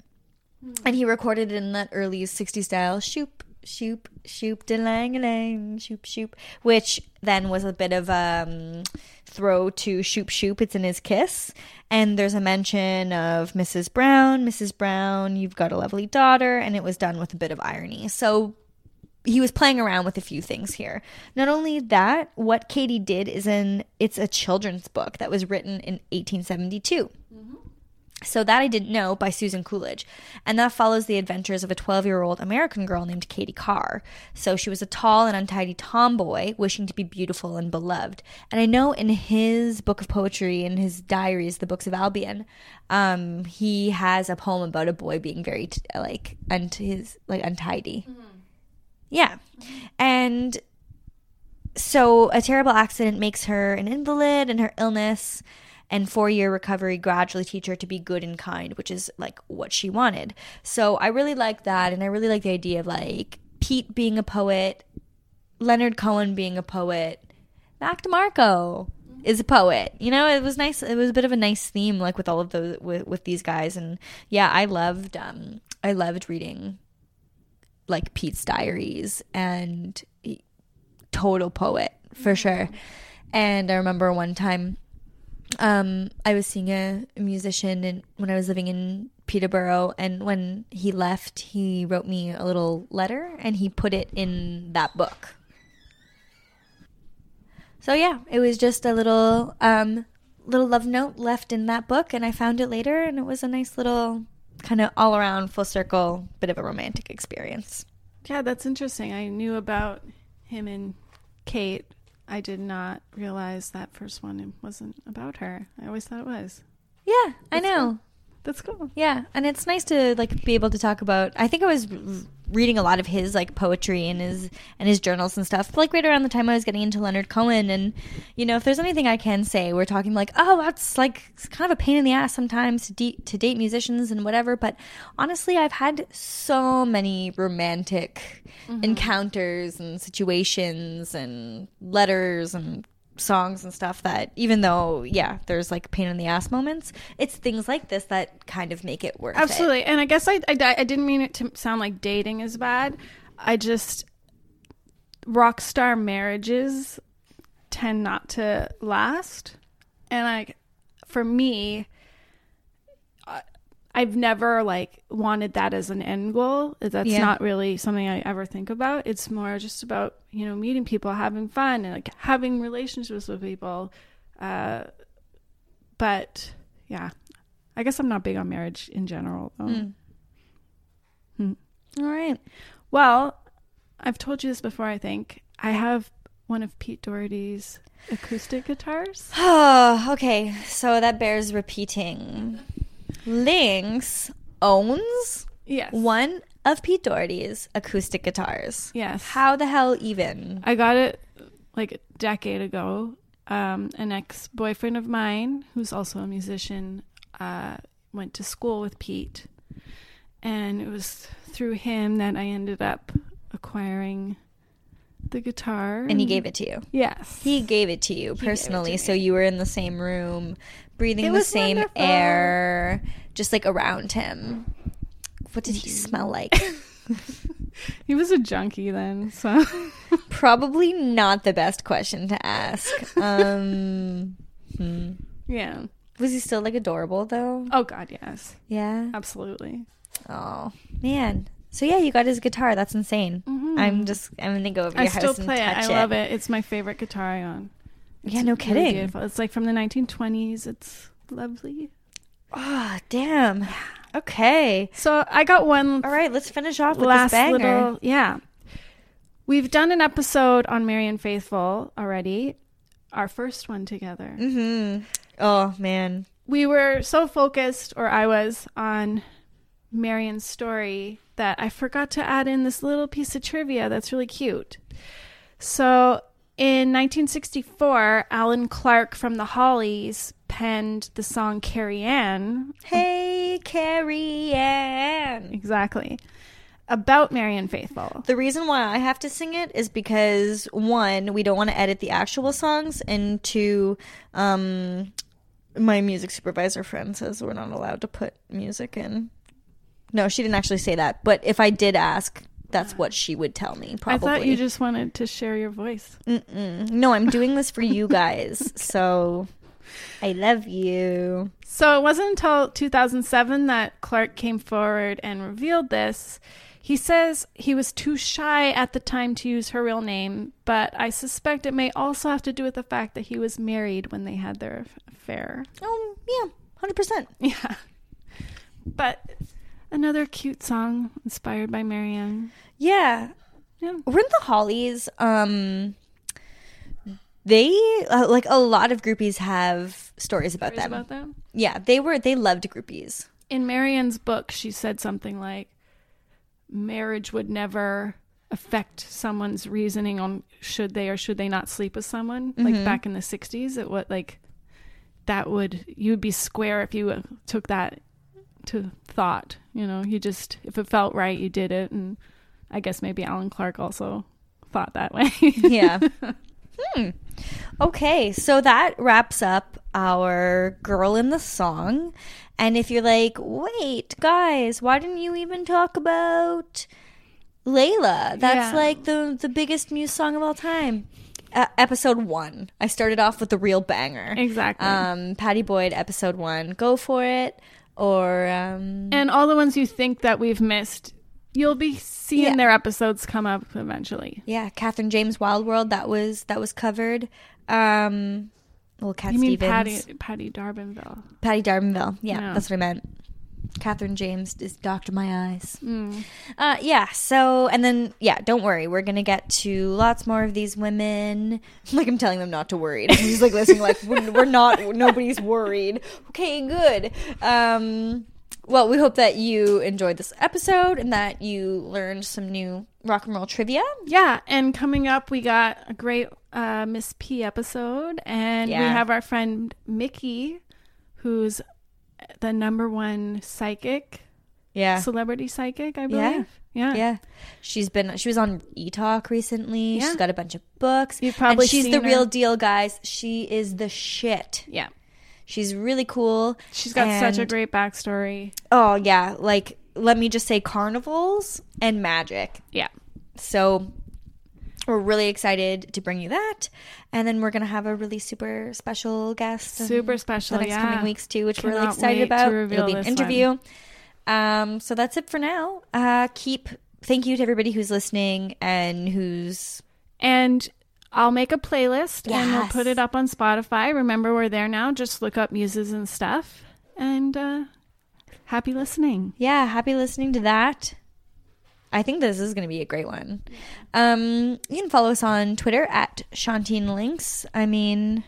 And he recorded it in that early '60s style, shoop, shoop, shoop, de lang lang, shoop, shoop, which then was a bit of a um, throw to shoop, shoop. It's in his kiss, and there's a mention of Mrs. Brown, Mrs. Brown, you've got a lovely daughter, and it was done with a bit of irony. So he was playing around with a few things here. Not only that, what Katie did is in it's a children's book that was written in 1872. So that I didn't know by Susan Coolidge. And that follows the adventures of a 12-year-old American girl named Katie Carr. So she was a tall and untidy tomboy wishing to be beautiful and beloved. And I know in his book of poetry in his diaries, the Books of Albion, um, he has a poem about a boy being very t- like unt- his like untidy. Yeah. And so a terrible accident makes her an invalid and her illness and four year recovery gradually teach her to be good and kind, which is like what she wanted. So I really like that. And I really like the idea of like Pete being a poet, Leonard Cohen being a poet, Mac DeMarco is a poet. You know, it was nice. It was a bit of a nice theme, like with all of those with, with these guys. And yeah, I loved um I loved reading like Pete's diaries and total poet for sure. And I remember one time um I was seeing a, a musician and when I was living in Peterborough and when he left he wrote me a little letter and he put it in that book. So yeah, it was just a little um little love note left in that book and I found it later and it was a nice little kind of all around full circle bit of a romantic experience. Yeah, that's interesting. I knew about him and Kate. I did not realize that first one wasn't about her. I always thought it was. Yeah, I know. That's cool. Yeah, and it's nice to like be able to talk about. I think I was reading a lot of his like poetry and his and his journals and stuff. Like right around the time I was getting into Leonard Cohen, and you know, if there's anything I can say, we're talking like, oh, that's like it's kind of a pain in the ass sometimes to, de- to date musicians and whatever. But honestly, I've had so many romantic mm-hmm. encounters and situations and letters and songs and stuff that even though yeah there's like pain in the ass moments it's things like this that kind of make it worth it Absolutely. And I guess I, I, I didn't mean it to sound like dating is bad. I just, rock star marriages tend not to last. And I, for me, I've never like wanted that as an end goal. That's Yeah. not really something I ever think about. It's more just about, you know, meeting people, having fun and like having relationships with people. Uh, but yeah, I guess I'm not big on marriage in general though. Mm. Hmm. all right Well, I've told you this before, I think. I have one of Pete Doherty's acoustic guitars. Oh, okay. So that bears repeating. Lynx owns Yes. one of Pete Doherty's acoustic guitars. Yes. How the hell even? I got it like a decade ago. Um, an ex boyfriend of mine, who's also a musician, uh, went to school with Pete. And it was through him that I ended up acquiring the guitar. And he gave it to you. Yes. He gave it to you it to personally, so you were in the same room, breathing It the same wonderful. air, just like around him. What did he smell like? He was a junkie then, so. Probably not the best question to ask. Um, hmm. yeah. Was he still like adorable though? Oh, God, yes. Yeah. Absolutely. Oh man. So yeah, you got his guitar. That's insane. I'm just I'm gonna go over I your still house and play it. I love it. It's my favorite guitar I own. Yeah, no really kidding. beautiful. It's like from the 1920s. It's lovely. Oh damn. Okay. So I got one All right. Let's finish off with last this banger. little yeah we've done an episode on Marianne Faithfull already our first one together Mm-hmm. Oh man. we were so focused or i was on Marianne's story that i forgot to add in this little piece of trivia that's really cute so in 1964 Allan Clarke from the hollies penned the song Carrie Anne Hey, Carrie Anne. exactly about Marianne Faithfull The reason why I have to sing it is because one, we don't want to edit the actual songs, and two, um, my music supervisor friend says we're not allowed to put music in. No, she didn't actually say that, but if I did ask, that's what she would tell me. Probably. I thought you just wanted to share your voice. Mm-mm. No, I'm doing this for you guys, so I love you. So it wasn't until 2007 that Clarke came forward and revealed this. He says he was too shy at the time to use her real name, but I suspect it may also have to do with the fact that he was married when they had their affair. Oh, yeah, hundred percent. Yeah. But another cute song inspired by Marianne. Yeah, Yeah. weren't the Hollies? Um, they uh, like a lot of groupies have stories about Stories them. about them? Yeah, they were they loved groupies. in Marianne's book, she said something like, marriage would never affect someone's reasoning on should they or should they not sleep with someone. Like back in the 60s, it would like, that would, you would be square if you took that to thought. You know, you just, if it felt right, you did it. And I guess maybe Allan Clarke also thought that way. Yeah. hmm. Okay, so that wraps up our girl in the song. And if you're like, wait, guys, why didn't you even talk about Layla? That's Yeah. like the the biggest Muse song of all time. Uh, episode one. I started off with the real banger. exactly. Um, Pattie Boyd, episode one. Go for it. Or um, and all the ones you think that we've missed, you'll be seeing Yeah. their episodes come up eventually. yeah, Catherine James Wild World. That was that was covered. Um, well, Cat You mean Stevens. Patty Patti D'Arbanville? Patti D'Arbanville Yeah, Yeah. that's what I meant. Catherine James is Doctor My Eyes. Mm. Uh, yeah. So, and then yeah, don't worry. We're gonna get to lots more of these women. Like I'm telling them not to worry. I'm just like listening. Like we're, we're not. Nobody's worried. Okay, good. Um, well, we hope that you enjoyed this episode and that you learned some new rock and roll trivia. Yeah, and coming up, we got a great uh, Miss P episode, and we have our friend Mickey, who's the number one psychic, Yeah. celebrity psychic, I believe. Yeah. Yeah, she's been. She was on E Talk recently. Yeah. She's got a bunch of books. You've probably and she's seen the her. real deal, guys. She is the shit. Yeah. She's really cool. She's got such a great backstory. Oh yeah, like let me just say carnivals and magic. Yeah. So we're really excited to bring you that, and then we're gonna have a really super special guest. Super special. The next yeah. coming weeks too, which we're really excited about. to It'll be an interview. Um, so that's it for now. Uh, keep. Thank you to everybody who's listening and who's And I'll make a playlist and we'll put it up on Spotify. Remember, we're there now. Just look up muses and stuff. And uh, happy listening. yeah happy listening to that. I think this is going to be a great one. Um, you can follow us on Twitter at Shantine Lynx. I mean,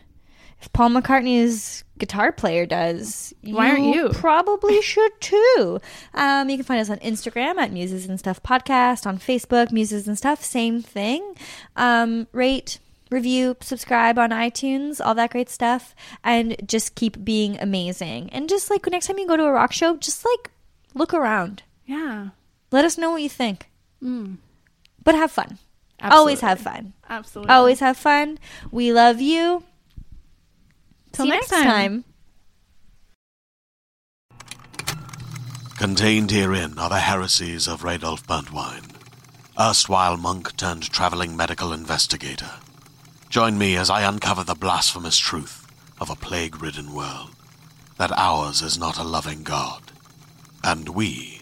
if Paul McCartney's guitar player does, Why aren't you? Probably should too. Um, you can find us on Instagram at Muses and Stuff Podcast, on Facebook, Muses and Stuff, same thing. Um, rate, review, subscribe on iTunes, all that great stuff, and just keep being amazing. And just like next time you go to a rock show, just like look around. Yeah. Let us know what you think. Mm. But have fun. Always have fun. Absolutely. Always have fun. We love you. Till next next time. time. Contained herein are the heresies of Radolf Burntwine, erstwhile monk turned traveling medical investigator. Join me as I uncover the blasphemous truth of a plague ridden world that ours is not a loving God, and we